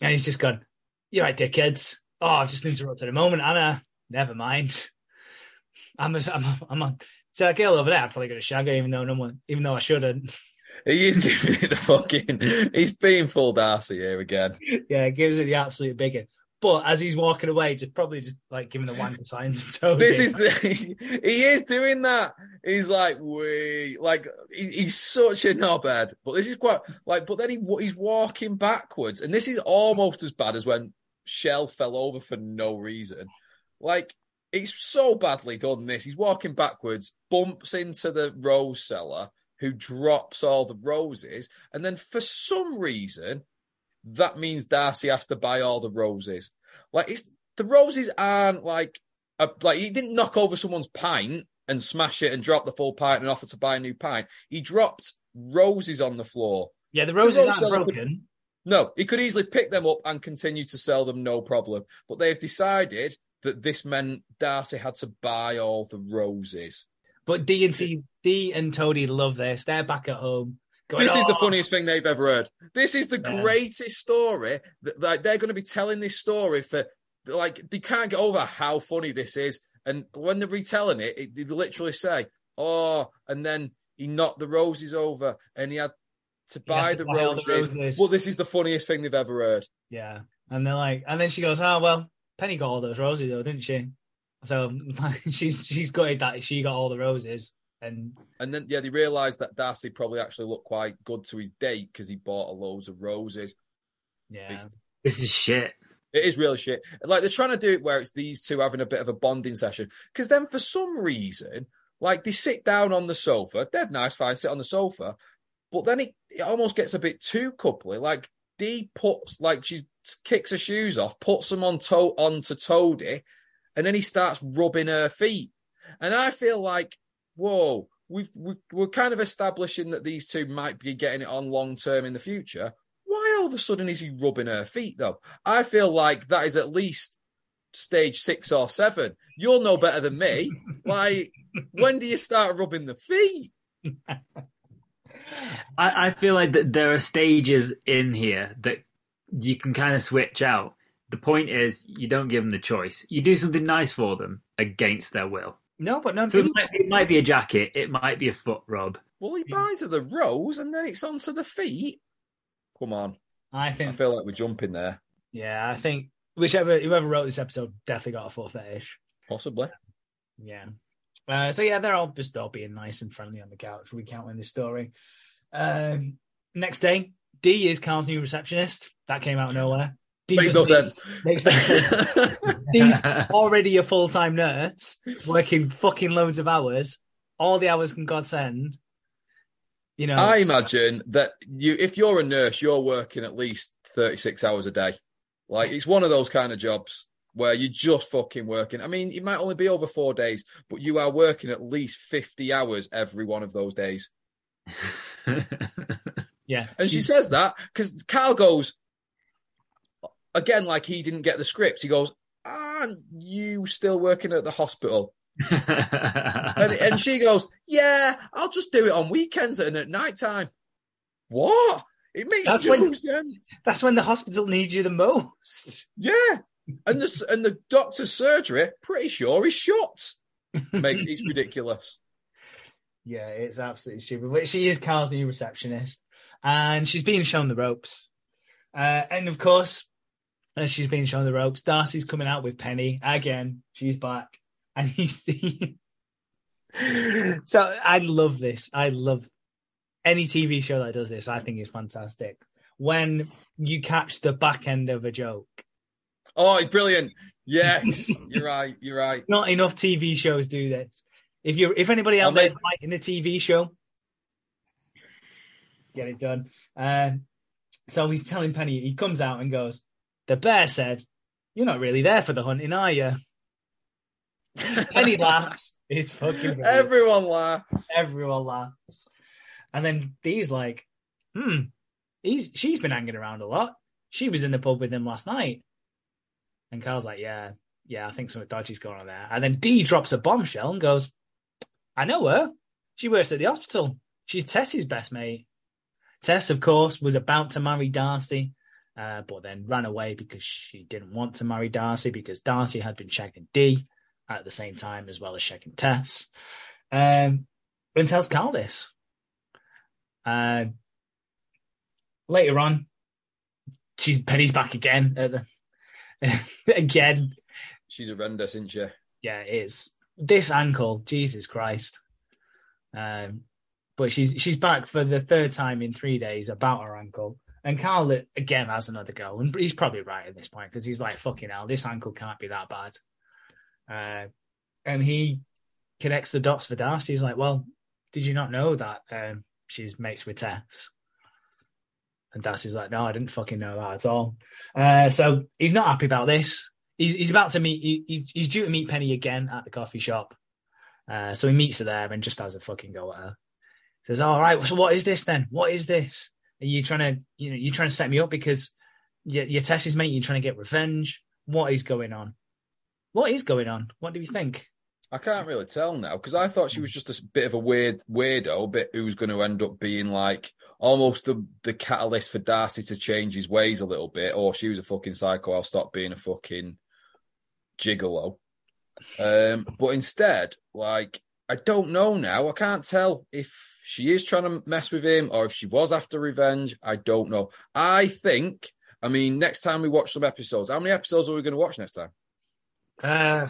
and he's just gone, "You're right, dickheads. Oh, I've just interrupted a moment, Anna. Never mind. I'm a, I'm a, I'm a, see that girl over there. I'm probably going to shag her, even though no one, even though I shouldn't. He is giving it the fucking. He's being full Darcy here again. yeah, gives it the absolute big one. But as he's walking away, just probably just like giving the wanker signs to Toby. This is the. He is doing that. He's like, we like. He, he's such a knobhead. But this is quite like. But then he he's walking backwards, and this is almost as bad as when Shell fell over for no reason. Like it's so badly done. This he's walking backwards, bumps into the rose seller, who drops all the roses, and then for some reason, that means Darcy has to buy all the roses. Like it's the roses aren't like a, like he didn't knock over someone's pint and smash it and drop the full pint and offer to buy a new pint. He dropped roses on the floor. yeah, the roses rose aren't broken. No, he could easily pick them up and continue to sell them, no problem. But they've decided that this meant Darcy had to buy all the roses. But Dee and T, Dee and Toadie love this. They're back at home. Going, This is the "Oh." funniest thing they've ever heard. This is the Yeah. greatest story. That, like they're going to be telling this story for like they can't get over how funny this is. And when they're retelling it, it they literally say, "Oh," and then he knocked the roses over, and he had to He buy to the buy all the roses. roses. Well, this is the funniest thing they've ever heard. Yeah, and they're like, and then she goes, "Oh well, Penny got all those roses though, didn't she?" So like, she's she's gutted that she got all the roses, and And then yeah, they realised that Darcy probably actually looked quite good to his date because he bought a loads of roses. yeah, This is shit. It is real shit. Like they're trying to do it where it's these two having a bit of a bonding session. Because then for some reason, like they sit down on the sofa, dead nice, fine, sit on the sofa. But then it, it almost gets a bit too coupley. Like Dee puts like she kicks her shoes off, puts them on to- onto Toadie, and then he starts rubbing her feet. And I feel like, whoa, we've we, we're kind of establishing that these two might be getting it on long term in the future. Why all of a sudden is he rubbing her feet though? I feel like that is at least stage six or seven. You'll know better than me. Like, when do you start rubbing the feet? I, I feel like that there are stages in here that you can kind of switch out. The point is, you don't give them the choice. You do something nice for them against their will. no, but no, So it might, it might be a jacket, it might be a foot rub. Well, he buys her the rose and then it's onto the feet. Come on. I think. I feel like we're jumping there. yeah, I think whichever whoever wrote this episode definitely got a full fetish. Possibly. Yeah. Uh, so yeah, they're all just all being nice and friendly on the couch, recounting this story. Um, next day, Dee is Carl's new receptionist. That came out of nowhere. Dee Makes no just- sense. Makes no sense. Dee's already a full time nurse, working fucking loads of hours. All the hours can God send. You know, I imagine that you, if you're a nurse, you're working at least 36 hours a day. Like it's one of those kind of jobs where you're just fucking working. I mean, it might only be over four days, but you are working at least 50 hours every one of those days. Yeah, And she says that because Carl goes again, like he didn't get the script. He goes, "Aren't you still working at the hospital?" And, and she goes, "Yeah, I'll just do it on weekends and at night time." What? It makes That's no when- sense. that's when the hospital needs you the most. Yeah, and the and the doctor's surgery, pretty sure he's shot. Makes it's ridiculous. Yeah, it's absolutely stupid. But she is Carl's new receptionist, and she's being shown the ropes. Uh, and of course, as she's being shown the ropes, Darcy's coming out with Penny again. She's back, and he's. The. so I love this. I love any TV show that does this. I think is fantastic. When you catch the back end of a joke, Oh, it's brilliant. Yes, you're right. You're right. not enough TV shows do this. If you if anybody out there writing a TV show, get it done. Um, so he's telling Penny, he comes out and goes, "The bear said, you're not really there for the hunting, are you?" Penny laughs. It's fucking brilliant. Everyone laughs. Everyone laughs, and then Dee's like, "Hmm, he's she's been hanging around a lot. She was in the pub with him last night." And Carl's like, "Yeah, yeah, I think something dodgy's going on there." And then Dee drops a bombshell and goes, "I know her. She works at the hospital. She's Tess's best mate." Tess, of course, was about to marry Darcy, uh, but then ran away because she didn't want to marry Darcy because Darcy had been checking Dee at the same time as well as checking Tess. Um, and tells Carl this. Uh, later on, she's Penny's back again at the again. She's horrendous, isn't she? Yeah, it is this ankle. Jesus Christ. Um, but she's she's back for the third time in three days about her ankle. And Carl again has another go, and he's probably right at this point because he's like, "Fucking hell, this ankle can't be that bad." Uh, and he connects the dots for Darcy. He's like, "Well, did you not know that um, she's mates with Tess?" And Darcy's like, "No, I didn't fucking know that at all." Uh, so he's not happy about this. He's, he's about to meet. He, he- he's due to meet Penny again at the coffee shop. Uh, so he meets her there and just has a fucking go at her. Says, "All right, so what is this then? What is this? Are you trying to, you know, you trying to set me up because your, your Tess's mate? You're trying to get revenge? What is going on? What is going on? What do you think?" I can't really tell now because I thought she was just a bit of a weird weirdo, bit who's going to end up being like almost the the catalyst for Darcy to change his ways a little bit, or she was a fucking psycho. I'll stop being a fucking gigolo. Um, but instead, like I don't know now. I can't tell if she is trying to mess with him or if she was after revenge. I don't know. I think. I mean, next time we watch some episodes, how many episodes are we going to watch next time? Uh,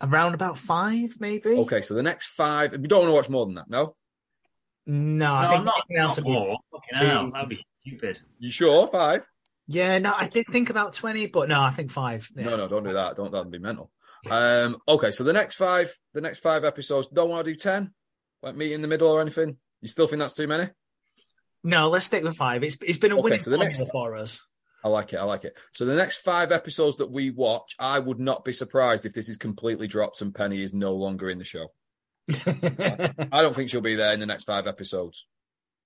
around about five, maybe. Okay, so the next five. We don't want to watch more than that. No, No, I no, think I'm not, anything else not more. Fucking two. hell, that'd be stupid. you sure five? Yeah, no, I did think about twenty, but no, I think five. Yeah. No, no, don't do that. Don't that'd be mental. Um, okay, so the next five, the next five episodes. Don't want to do ten, like meet in the middle or anything. You still think that's too many? No, let's stick with five. It's it's been a Okay, winning so the formula next- for us. I like it. I like it. So the next five episodes that we watch, I would not be surprised if this is completely dropped and Penny is no longer in the show. I don't think she'll be there in the next five episodes.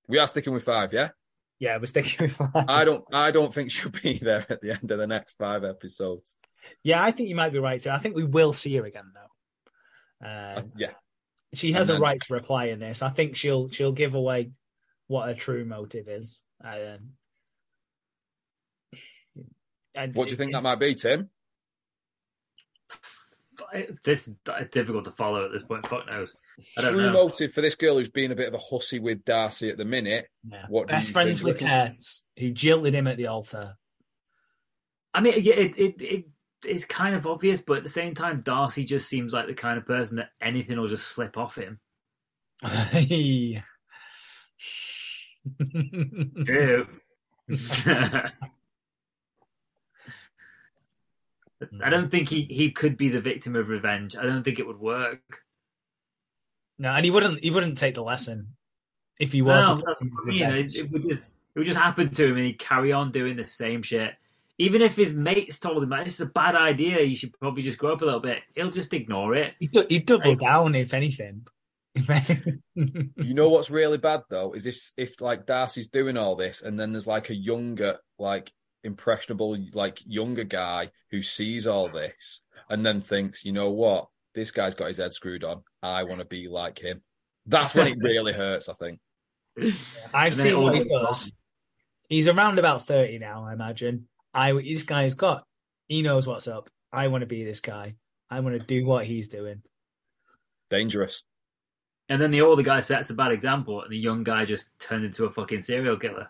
We are sticking with five, yeah. yeah, we're sticking with five. I don't. I don't think she'll be there at the end of the next five episodes. Yeah, I think you might be right too. I think we will see her again though. Uh, Um, yeah, she has and a then- right to reply in this. I think she'll she'll give away what her true motive is. Um, and what do you think that might be, Tim? This is difficult to follow at this point. Fuck knows. I don't True know. motive for this girl who's being a bit of a hussy with Darcy at the minute. Yeah. What Best friends with Ricky? Who jilted him at the altar. I mean, yeah, it, it it it's kind of obvious, but at the same time, Darcy just seems like the kind of person that anything will just slip off him. Hey. True. I don't think he, he could be the victim of revenge. I don't think it would work. no, and he wouldn't he wouldn't take the lesson if he was. No, that's what I mean. It, it would just it would just happen to him, and he'd carry on doing the same shit. Even if his mates told him that this is a bad idea, you should probably just grow up a little bit. He'll just ignore it. He'd, he'd double down if anything. You know what's really bad though is if if like Darcy's doing all this and then there's like a younger like impressionable like younger guy who sees all this and then thinks, you know what, this guy's got his head screwed on. I want to be like him. That's when it really hurts. I think. I've And seen what he does. He's around about 30 now, I imagine. I this guy's got he knows what's up. I want to be this guy. I want to do what he's doing. Dangerous. And then the older guy sets a bad example, and the young guy just turns into a fucking serial killer.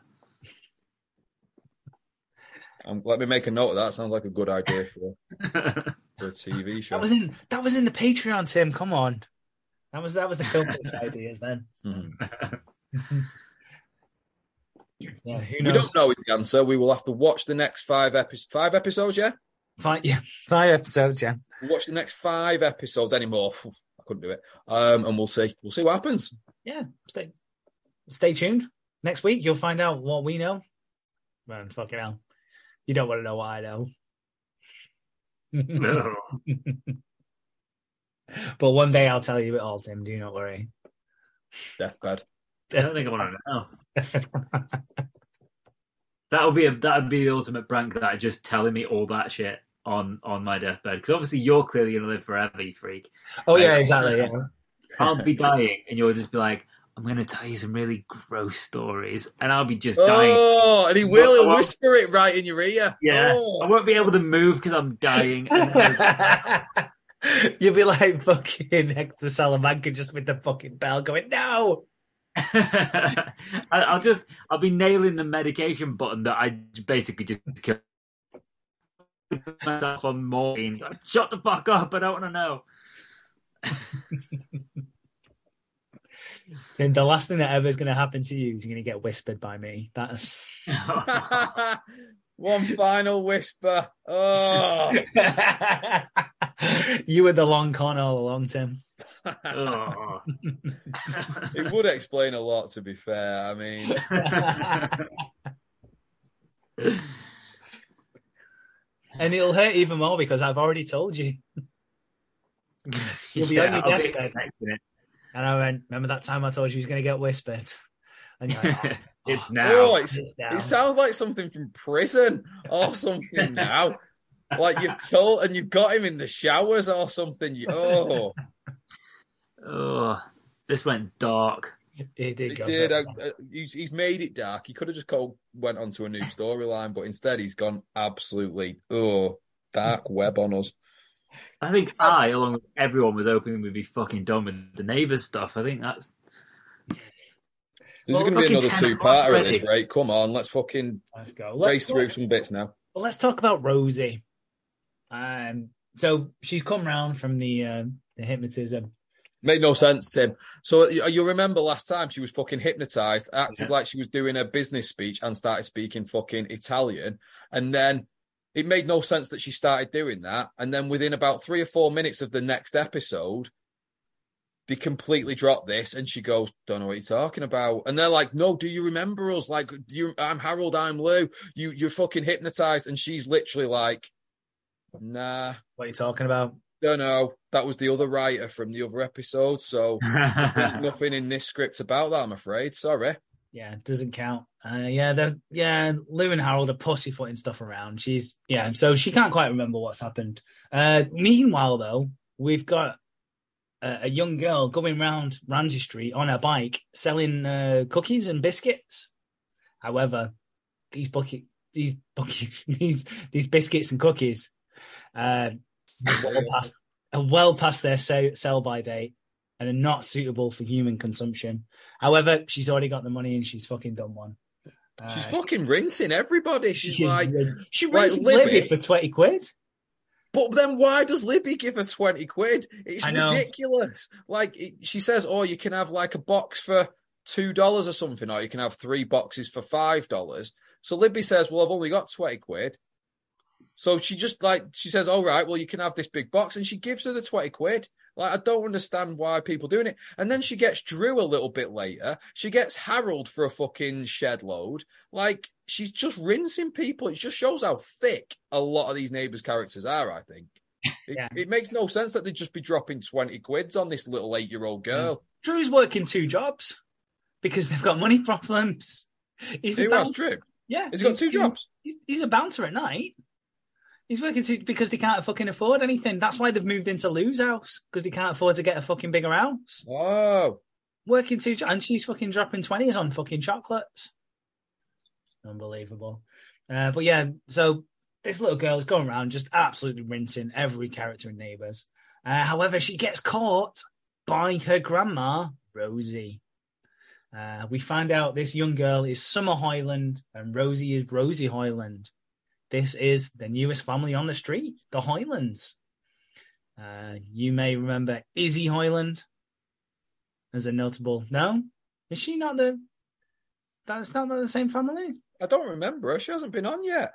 Um, let me make a note of that. Sounds like a good idea for, for a TV show. That was in that was in the Patreon, Tim. Come on. That was that was the film ideas then. Mhm. Yeah, who knows? We don't know the answer. We will have to watch the next five episodes. Five episodes, yeah. Five, yeah, five episodes, yeah. We'll watch the next five episodes anymore. I couldn't do it. Um, and we'll see. We'll see what happens. Yeah. Stay stay tuned. Next week you'll find out what we know. Man, fucking hell. You don't want to know what I know. No. but one day I'll tell you it all, Tim. Do not worry. Deathbed. I don't think I want to know. That would be a that would be the ultimate prank that just telling me all that shit on on my deathbed because obviously you're clearly gonna live forever, you freak. oh yeah, exactly. Yeah. I'll be dying, and you'll just be like, "I'm gonna tell you some really gross stories," and I'll be just dying. Oh, and he will he'll whisper it right in your ear. Yeah, oh. I Oh. won't be able to move because I'm dying. And You'll be like fucking Hector Salamanca just with the fucking bell going, no. I- I'll just I'll be nailing the medication button that I basically just killed myself on morphine. Like, Shut the fuck up! I don't want to know. Tim, the last thing that ever is going to happen to you is you're going to get whispered by me. That's. One final whisper. Oh. you were the long con all along, Tim. Oh. it would explain a lot, to be fair. I mean, And it'll hurt even more because I've already told you. You'll be on your I'll be deathbed. Expecting it. And I went, remember that time I told you he was going to get whispered? And you're like, it's now. oh, it's, sit down. it sounds like something from prison or something now. like you've told, and you've got him in the showers or something. You, oh, oh, this went dark. He did. he go did. for it. uh, he's, he's made it dark. He could have just called, went on to a new storyline, but instead he's gone absolutely oh dark web on us. I think I, along with everyone, was hoping we'd be fucking done with the neighbours stuff. I think that's This Well, going to be another two o'clock parter at this already. rate. Come on, let's fucking Let's go. race Let's, through let's, some bits now. well, let's talk about Rosie. Um, so she's come round from the uh, the hypnotism. Made no sense, Tim. So you, you remember last time she was fucking hypnotized, acted Yeah. like she was doing a business speech and started speaking fucking Italian. And then it made no sense that she started doing that. And then within about three or four minutes of the next episode, they completely drop this and she goes, Don't know what you're talking about. And they're like, No, do you remember us? Like, you I'm Harold, I'm Lou. You you're fucking hypnotized. And she's literally like, Nah, What are you talking about? don't know. That was the other writer from the other episode. So nothing in this script about that, I'm afraid. Sorry. Yeah, it doesn't count. Uh, yeah, the yeah, Lou and Harold are pussyfooting stuff around. She's yeah, so she can't quite remember what's happened. Uh, meanwhile, though, we've got a, a young girl going round Ramsey Street on a bike selling uh, cookies and biscuits. However, these bucket these buckets these these biscuits and cookies uh, are well past well past their sell by date and are not suitable for human consumption. However, she's already got the money and she's fucking done one. She's Uh, fucking rinsing everybody. She's she- like, she like Libby. Libby for twenty quid. but then why does Libby give her 20 quid? It's ridiculous. Like, it, she says, oh, you can have like a box for $2 or something, or you can have three boxes for $5. So Libby says, well, I've only got 20 quid. So she just like, she says, all right, well, you can have this big box. And she gives her the 20 quid. Like, I don't understand why people doing it. And then she gets Drew a little bit later. She gets Harold for a fucking shed load. Like, she's just rinsing people. It just shows how thick a lot of these neighbors' characters are, I think. It, Yeah. it makes no sense that they'd just be dropping 20 quids on this little eight year old mm. girl. Drew's working two jobs because they've got money problems. He's a Who else, bouncer. Drew? Yeah, Has he got two he's- jobs? He's, he's a bouncer at night. He's working too, because they can't fucking afford anything. That's why they've moved into Lou's house because they can't afford to get a fucking bigger house. Oh, Working too, and she's fucking dropping twenties on fucking chocolates. Unbelievable. Uh, but yeah, so this little girl is going around just absolutely rinsing every character in Neighbours. Uh, however, she gets caught by her grandma, Rosie. Uh, we find out this young girl is Summer Hoyland and Rosie is Rosie Hoyland. This is the newest family on the street, the Hoylands. Uh, you may remember Izzy Hoyland as a notable. No, is she not the? That's not the same family. I don't remember her. She hasn't been on yet.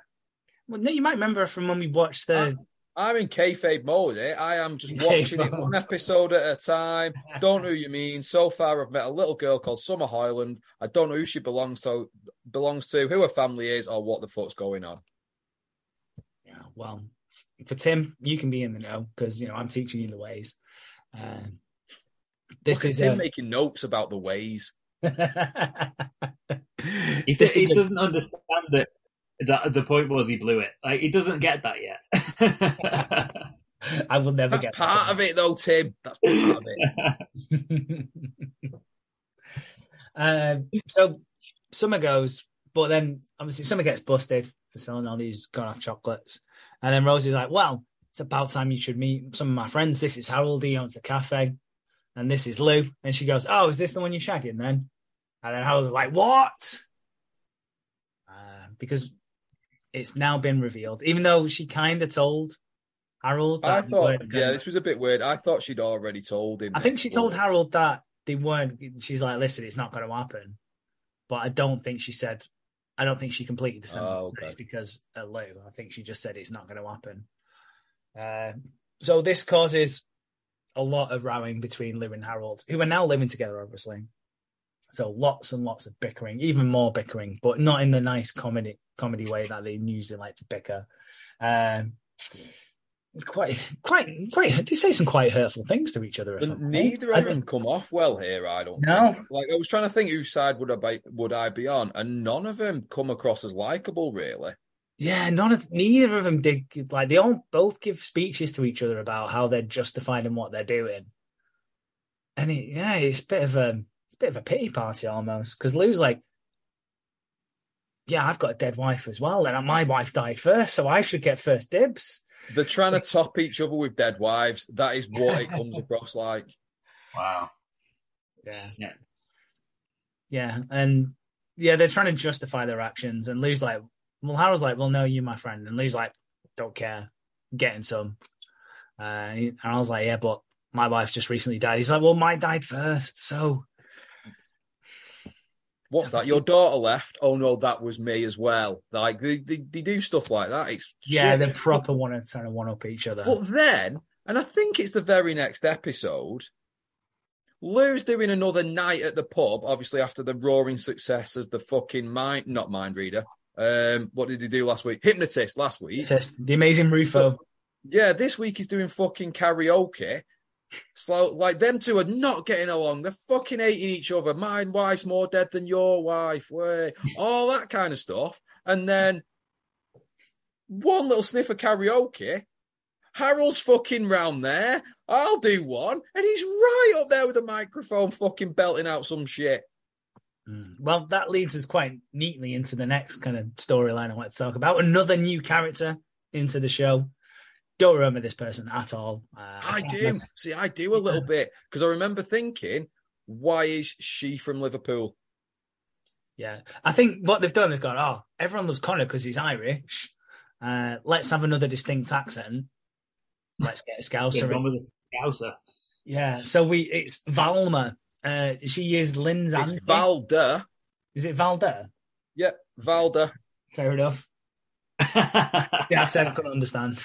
Well, no, you might remember her from when we watched the. I'm in kayfabe mode. Eh? I am just watching it one episode at a time. Don't know who you mean. So far, I've met a little girl called Summer Hoyland. I don't know who she belongs to, belongs to, who her family is, or what the fuck's going on. Yeah, well, for Tim, you can be in the know because you know I'm teaching you the ways. Uh, this Look is him uh, making notes about the ways. He, This he is a- doesn't understand that. That the point was he blew it. Like he doesn't get that yet. I will never That's get part of it, though, Tim. That's part of it. Um, so Summer goes, but then obviously Summer gets busted for selling all these gone off chocolates. And then Rosie's like, well, it's about time you should meet some of my friends. This is Harold, he owns the cafe. And this is Lou. And she goes, oh, is this the one you're shagging then? And then Harold's like, what? Uh, because it's now been revealed, even though she kind of told Harold. I thought, yeah, this was a bit weird. I thought she'd already told him. I think she told Harold that they weren't. She's like, listen, it's not going to happen. But I don't think she said. I don't think she completed the sentence. Oh, okay. Because uh, Lou. I think she just said it's not going to happen. Uh, so this causes a lot of rowing between Lou and Harold, who are now living together, obviously. So lots and lots of bickering, even more bickering, but not in the nice comedy comedy way that they usually like to bicker. Um, quite, quite, quite. They say some quite hurtful things to each other. neither of them come off well here. I don't. No. think. like I was trying to think whose side would I be, would I be on, and none of them come across as likable, really. Yeah, none of neither of them did. Like they all both give speeches to each other about how they're justified in what they're doing, and it, yeah, it's a bit of a it's a bit of a pity party almost because Lou's like, yeah, I've got a dead wife as well, and my wife died first, so I should get first dibs. They're trying to top each other with dead wives. That is what it comes across like. wow. Yeah, Yeah. yeah, and yeah, they're trying to justify their actions, and Lou's like, well, Harold's like, well, no, you're my friend, and Lou's like, don't care, getting some, uh, and I was like, yeah, but my wife just recently died. He's like, well, mine died first, so What's that? Your daughter left. Oh no, that was me as well. Like they, they, they do stuff like that. It's yeah, shit. they're proper one and trying to one up each other. But then, and I think it's the very next episode, Lou's doing another night at the pub, obviously after the roaring success of the fucking mind, not mind reader. Um, what did he do last week? Hypnotist last week. Test the amazing Rufo. Yeah, this week he's doing fucking karaoke. So, like, them two are not getting along. They're fucking hating each other. My wife's more dead than your wife. Way, all that kind of stuff. And then one little sniff of karaoke. Harold's fucking round there. I'll do one. And he's right up there with a microphone fucking belting out some shit. Mm. Well, that leads us quite neatly into the next kind of storyline I want to talk about. Another new character into the show. Don't remember this person at all. Uh, I can't do. remember- See, I do a little bit because I remember thinking, why is she from Liverpool? Yeah, I think what they've done is gone. Oh, everyone loves Connor because he's Irish. Uh, let's have another distinct accent. Let's get a Yeah, Scouser. gone in. with Scouser. Yeah, so we it's Valma. Uh, she is Lynn's It's auntie. Valda. Is it Valda? Yep, Valda. Fair enough. The accent I couldn't understand.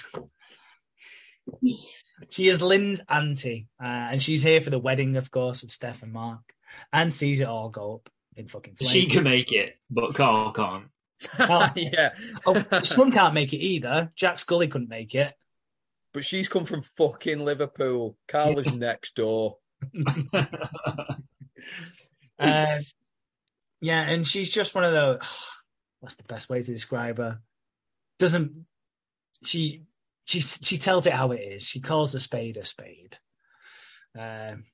She is Lynn's auntie, uh, and she's here for the wedding, of course, of Steph and Mark, and sees it all go up in fucking flames. she can make it, but Carl can't. Oh. yeah. Oh, Slum can't make it either. Jack Scully couldn't make it. but she's come from fucking Liverpool. Carl lives next door. Uh, yeah, and she's just one of those. What's the best way to describe her? Doesn't she? She she tells it how it is. She calls a spade a spade. Um,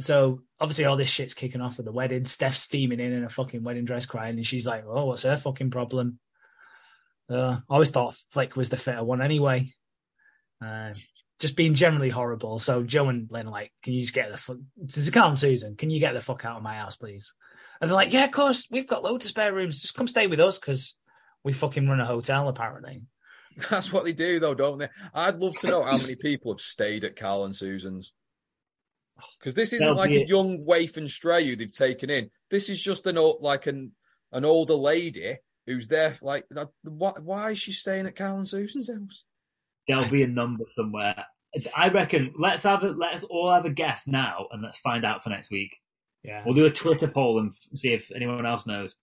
so obviously all this shit's kicking off with the wedding. Steph's steaming in in a fucking wedding dress, crying, and she's like, "Oh, what's her fucking problem?" Uh, I always thought Flick was the fitter one anyway. Uh, just being generally horrible. So Joe and Lynn are like, "Can you just get the fuck?" Carl and Susan, can you get the fuck out of my house, please? And they're like, "Yeah, of course. We've got loads of spare rooms. Just come stay with us because we fucking run a hotel, apparently." That's what they do, though, don't they? I'd love to know how many people have stayed at Carl and Susan's. Because this isn't That'll like a it. young waif and stray who they've taken in. This is just an old, like an an older lady who's there. Like, why, why is she staying at Carl and Susan's house? There'll be a number somewhere. I reckon. Let's have a, let's all have a guess now, and let's find out for next week. Yeah, We'll do a Twitter poll and see if anyone else knows.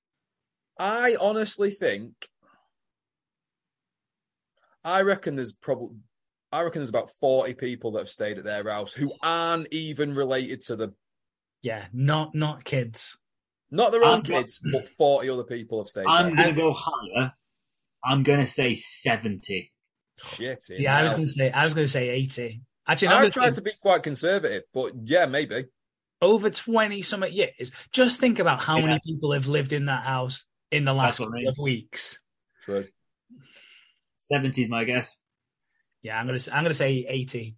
I honestly think. I reckon there's probably. I reckon there's about forty people that have stayed at their house who aren't even related to them. yeah, not not kids. Not their own I'm- kids, but forty other people have stayed I'm gonna go higher. I'm gonna say seventy. Shit. Yeah, I was going to say I was going to say eighty. Actually, I'm I gonna tried to be quite conservative, but yeah, maybe. over twenty some years. Just think about how Yeah. many people have lived in that house in the last That's I couple mean. of weeks. True. Seventy's my guess. Yeah, I'm gonna s- I'm gonna say eighty.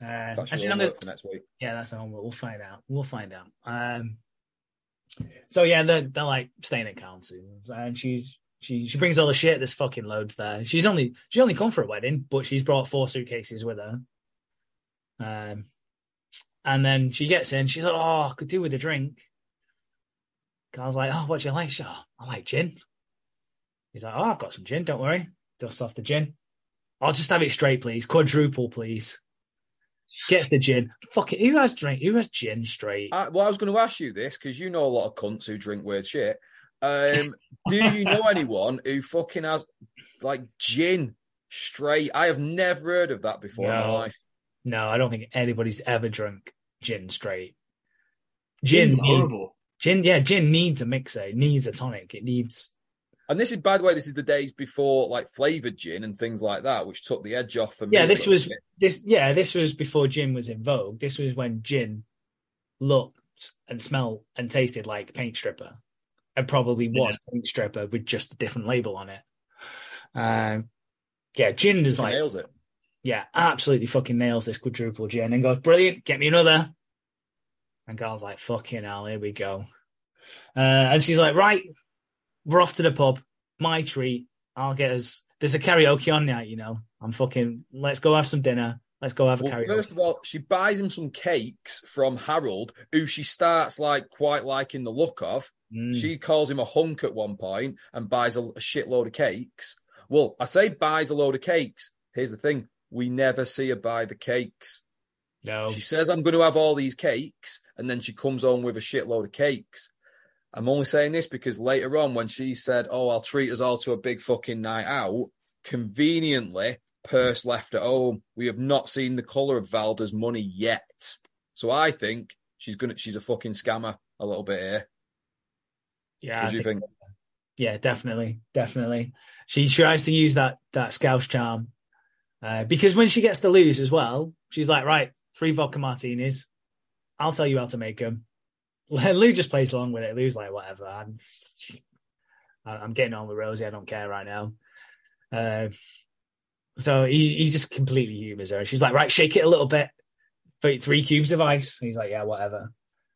Uh, That should actually, I'm gonna for next week. yeah, that's the one. We'll find out. We'll find out. Um, so yeah, they're they're like staying at Council's, and she's she she brings all the shit. There's fucking loads there. She's only she only come for a wedding, but she's brought four suitcases with her. Um, and then she gets in. She's like, "Oh, I could do with a drink." Carl's like, "Oh, what do you like?" She's like, "Oh, I like gin." He's like, "Oh, I've got some gin. Don't worry." Dusts off the gin. I'll just have it straight, please. Quadruple, please. Gets the gin. Fuck it. Who has drink? Who has gin straight? I, well, I was going to ask you this because you know a lot of cunts who drink weird shit. Um, do you know anyone who fucking has like gin straight? I have never heard of that before in my No. life. No, I don't think anybody's ever drunk gin straight. Gin, Gin's horrible. gin, yeah, gin needs a mixer. It needs a tonic. It needs. And this is, by the way, this is the days before like flavored gin and things like that, which took the edge off for me. Yeah, this was bit. this. Yeah, this was before gin was in vogue. This was when gin looked and smelled and tasted like paint stripper, and probably was paint stripper with just a different label on it. Um, yeah, gin is like nails it. yeah, absolutely fucking nails this quadruple gin and goes, brilliant, get me another. And Carl's like, fucking hell, here we go. Uh, and she's like, right, we're off to the pub. My treat. I'll get us. There's a karaoke on night, you know. I'm fucking, let's go have some dinner. Let's go have a Well, karaoke. first of all, she buys him some cakes from Harold, who she starts like quite liking the look of. Mm. She calls him a hunk at one point and buys a, a shitload of cakes. Well, I say buys a load of cakes. Here's the thing: we never see her buy the cakes. no. She says, "I'm going to have all these cakes," and then she comes home with a shitload of cakes. I'm only saying this because later on, when she said, "Oh, I'll treat us all to a big fucking night out," conveniently, purse left at home. We have not seen the color of Valda's money yet, so I think she's gonna. She's a fucking scammer a little bit here. Yeah, What do you think- think? yeah, definitely, definitely. She tries to use that that scouse charm uh, because when she gets to Lou's as well, she's like, right, three vodka martinis. I'll tell you how to make them. Lou just plays along with it. Lou's like, whatever. I'm, I'm getting on with Rosie. I don't care right now. Uh, so he, he just completely humors her. She's like, right, shake it a little bit. Three, cubes of ice. He's like, yeah, whatever.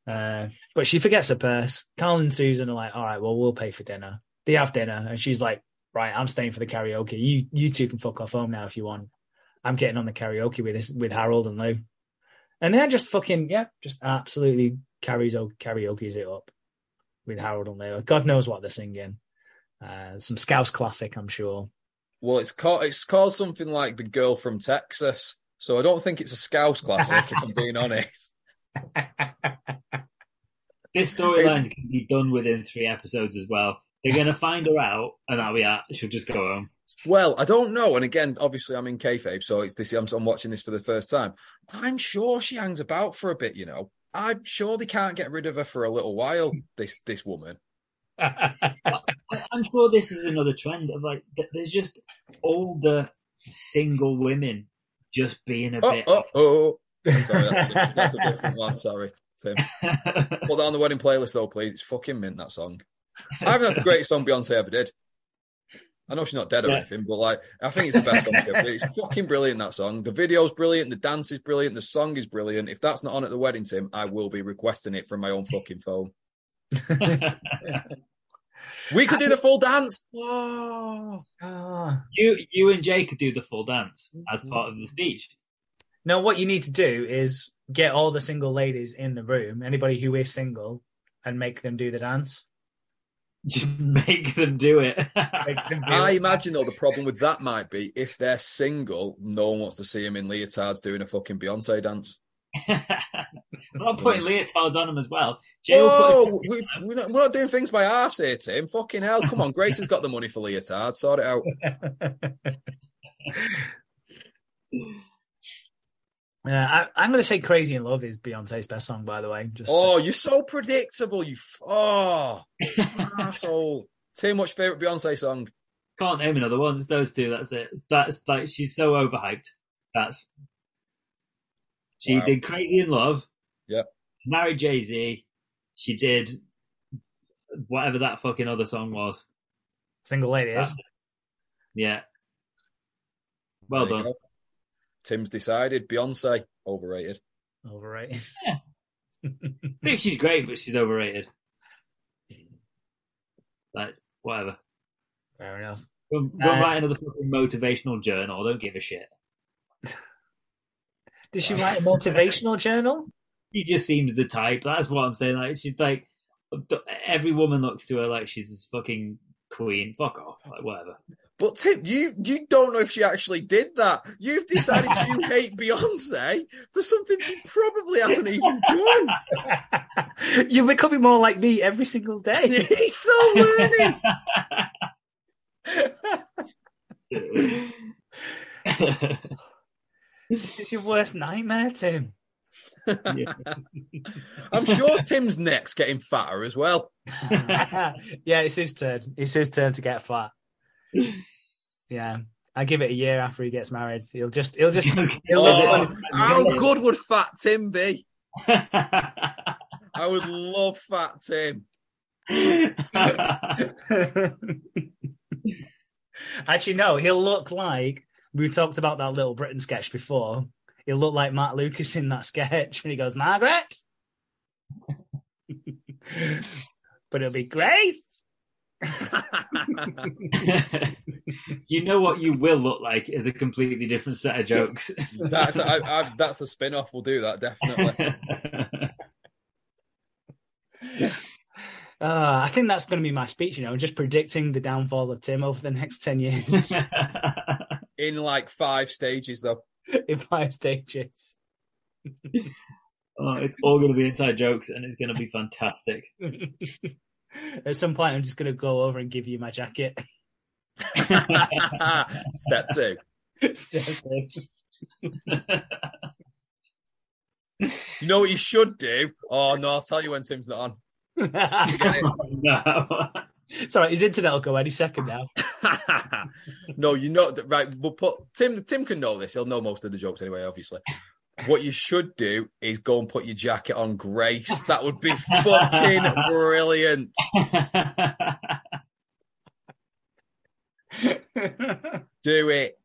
Uh, but she forgets her purse. Carl and Susan are like, all right, well, we'll pay for dinner. They have dinner, and she's like, right, I'm staying for the karaoke. You you two can fuck off home now if you want. I'm getting on the karaoke with this with Harold and Lou. And they're just fucking, yeah, just absolutely karaoke's it up with Harold and Lou. God knows what they're singing. Uh, some Scouse classic, I'm sure. Well, it's called it's called something like the girl from Texas. So I don't think it's a Scouse classic, if I'm being honest. This storyline's going to be done within three episodes as well. They're going to find her out, and that'll be it. She'll just go home. Well, I don't know. And again, obviously, I'm in kayfabe, so it's this. I'm, I'm watching this for the first time. I'm sure she hangs about for a bit. You know, I'm sure they can't get rid of her for a little while. This this woman. I, I'm sure this is another trend of like there's just older single women just being a Oh, bit. oh, oh. Sorry, that's a, different, that's a different one. Sorry, Tim. Put that on the wedding playlist, though, please. It's fucking mint that song. I think that's the greatest song Beyonce ever did. I know she's not dead or Yeah. anything, but like I think it's the best song ever. It's fucking brilliant that song. The video's brilliant, the dance is brilliant, the song is brilliant. If that's not on at the wedding, Tim, I will be requesting it from my own fucking phone. We could do the full dance. Oh. Ah. you you and Jay could do the full dance as part of the speech. No, what you need to do is get all the single ladies in the room, anybody who is single, and make them do the dance. Just make them do it. Them do I it. imagine though the problem with that might be if they're single, no one wants to see them in leotards doing a fucking Beyonce dance. I'm putting leotards on them as well. Jay Whoa, we've, we're, not, we're not doing things by halves here, Tim. Fucking hell. Come on, Grace has got the money for leotards. Sort it out. Yeah, I, I'm going to say "Crazy in Love" is Beyonce's best song, by the way. Just Oh, you're so predictable. You f- oh asshole. Tim, what's your favorite Beyonce song? can't name another one. It's those two. That's it. That's like she's so overhyped. That's she Wow. did Crazy in Love. Yep. Married Jay Z. She did whatever that fucking other song was. single ladies. Yeah. Well There you done. Go. Tim's decided. Beyonce overrated. Overrated. I think she's great, but she's overrated. Like whatever. Fair enough. Go, go Uh, write another fucking motivational journal. Don't give a shit. Did she write a motivational journal? She just seems the type. That's what I'm saying. Like she's like every woman looks to her like she's this fucking queen. Fuck off. Like whatever. But Tim, you you don't know if she actually did that. You've decided you hate Beyonce for something she probably hasn't even done. You're becoming more like me every single day. He's so learning. It's your worst nightmare, Tim. I'm sure Tim's neck's getting fatter as well. yeah, it's his turn. It's his turn to get fat. Yeah. I give it a year after he gets married. He'll just he'll just he'll Oh, look how good would Fat Tim be? I would love Fat Tim. Actually, no, he'll look like we talked about that little Britain sketch before. He'll look like Matt Lucas in that sketch when he goes, Margaret. but it'll be great. you know what you will look like is a completely different set of jokes. That's I, I, that's a spin off. We'll do that definitely. Uh, I think that's going to be my speech, you know, just predicting the downfall of Tim over the next 10 years In like five stages though. in five stages. oh, it's all going to be inside jokes, and it's going to be fantastic. At some point, I'm just going to go over and give you my jacket. Step two. Step two. You know what you should do? Oh no, I'll tell you when Tim's not on. no. Sorry, his internet will go any second now. no, you know right. We'll put Tim. Tim can know this. He'll know most of the jokes anyway. Obviously, what you should do is go and put your jacket on Grace. That would be fucking brilliant. Do it.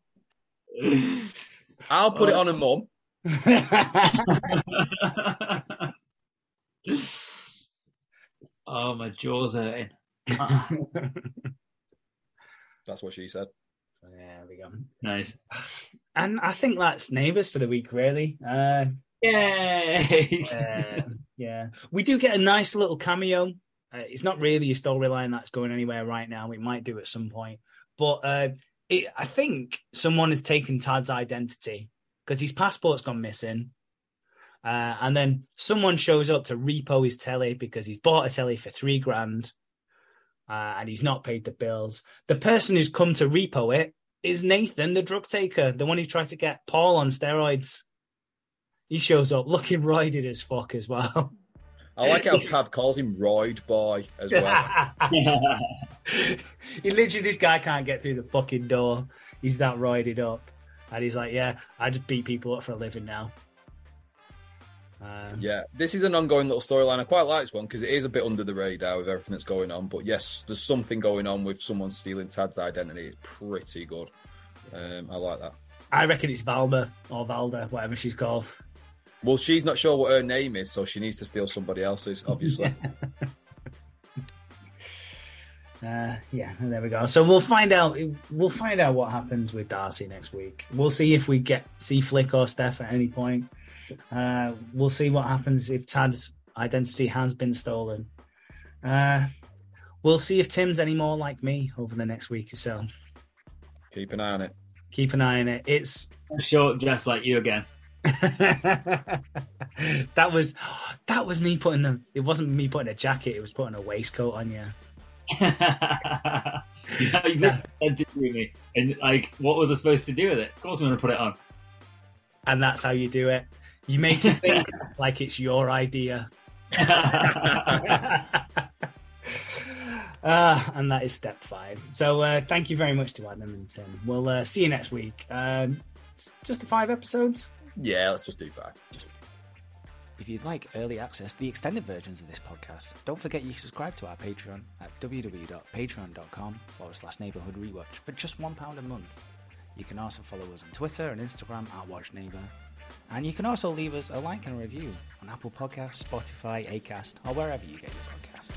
I'll put it on a mum. oh, my jaw's hurting. That's what she said. So, yeah, there we go. nice. And I think that's neighbours for the week, really. Uh, Yay! uh, yeah, we do get a nice little cameo. Uh, it's not really a storyline that's going anywhere right now. We might do at some point, but uh, it, I think someone has taken Tad's identity because his passport's gone missing. Uh, and then someone shows up to repo his telly because he's bought a telly for three grand uh, and he's not paid the bills. The person who's come to repo it is Nathan, the drug taker, the one who tried to get Paul on steroids. He shows up looking roided as fuck as well. I like how Tad calls him Roid Boy as well. he literally, this guy can't get through the fucking door. He's that roided up. And he's like, yeah, I just beat people up for a living now. Um, Yeah, this is an ongoing little storyline. I quite like this one because it is a bit under the radar with everything that's going on. But yes, there's something going on with someone stealing Tad's identity. It's pretty good. Um, I like that. I reckon it's Valma or Valda, whatever she's called. Well, she's not sure what her name is, so she needs to steal somebody else's, obviously. Uh, yeah, there we go. So we'll find out. We'll find out what happens with Darcy next week. We'll see if we get see Flick or Steph at any point. Uh, we'll see what happens if Tad's identity has been stolen. Uh, we'll see if Tim's any more like me over the next week or so. Keep an eye on it. Keep an eye on it. It's a Short, just like you again. that was that was me putting the. It wasn't me putting a jacket. It was putting a waistcoat on you. you know, you just sent it to me, and like, what was I supposed to do with it? Of course, I'm going to put it on. and that's how you do it. You make it think like it's your idea. uh, and that is step five. So uh, thank you very much to Adam and Tim. We'll uh, see you next week. Um, just the five episodes. Yeah, let's just do five. If you'd like early access to the extended versions of this podcast, don't forget you can subscribe to our Patreon at www.patreon.com forward slash neighborhood rewatch for just £1 a month. You can also follow us on Twitter and Instagram at WatchNeighbor. And you can also leave us a like and a review on Apple Podcasts, Spotify, Acast, or wherever you get your podcasts.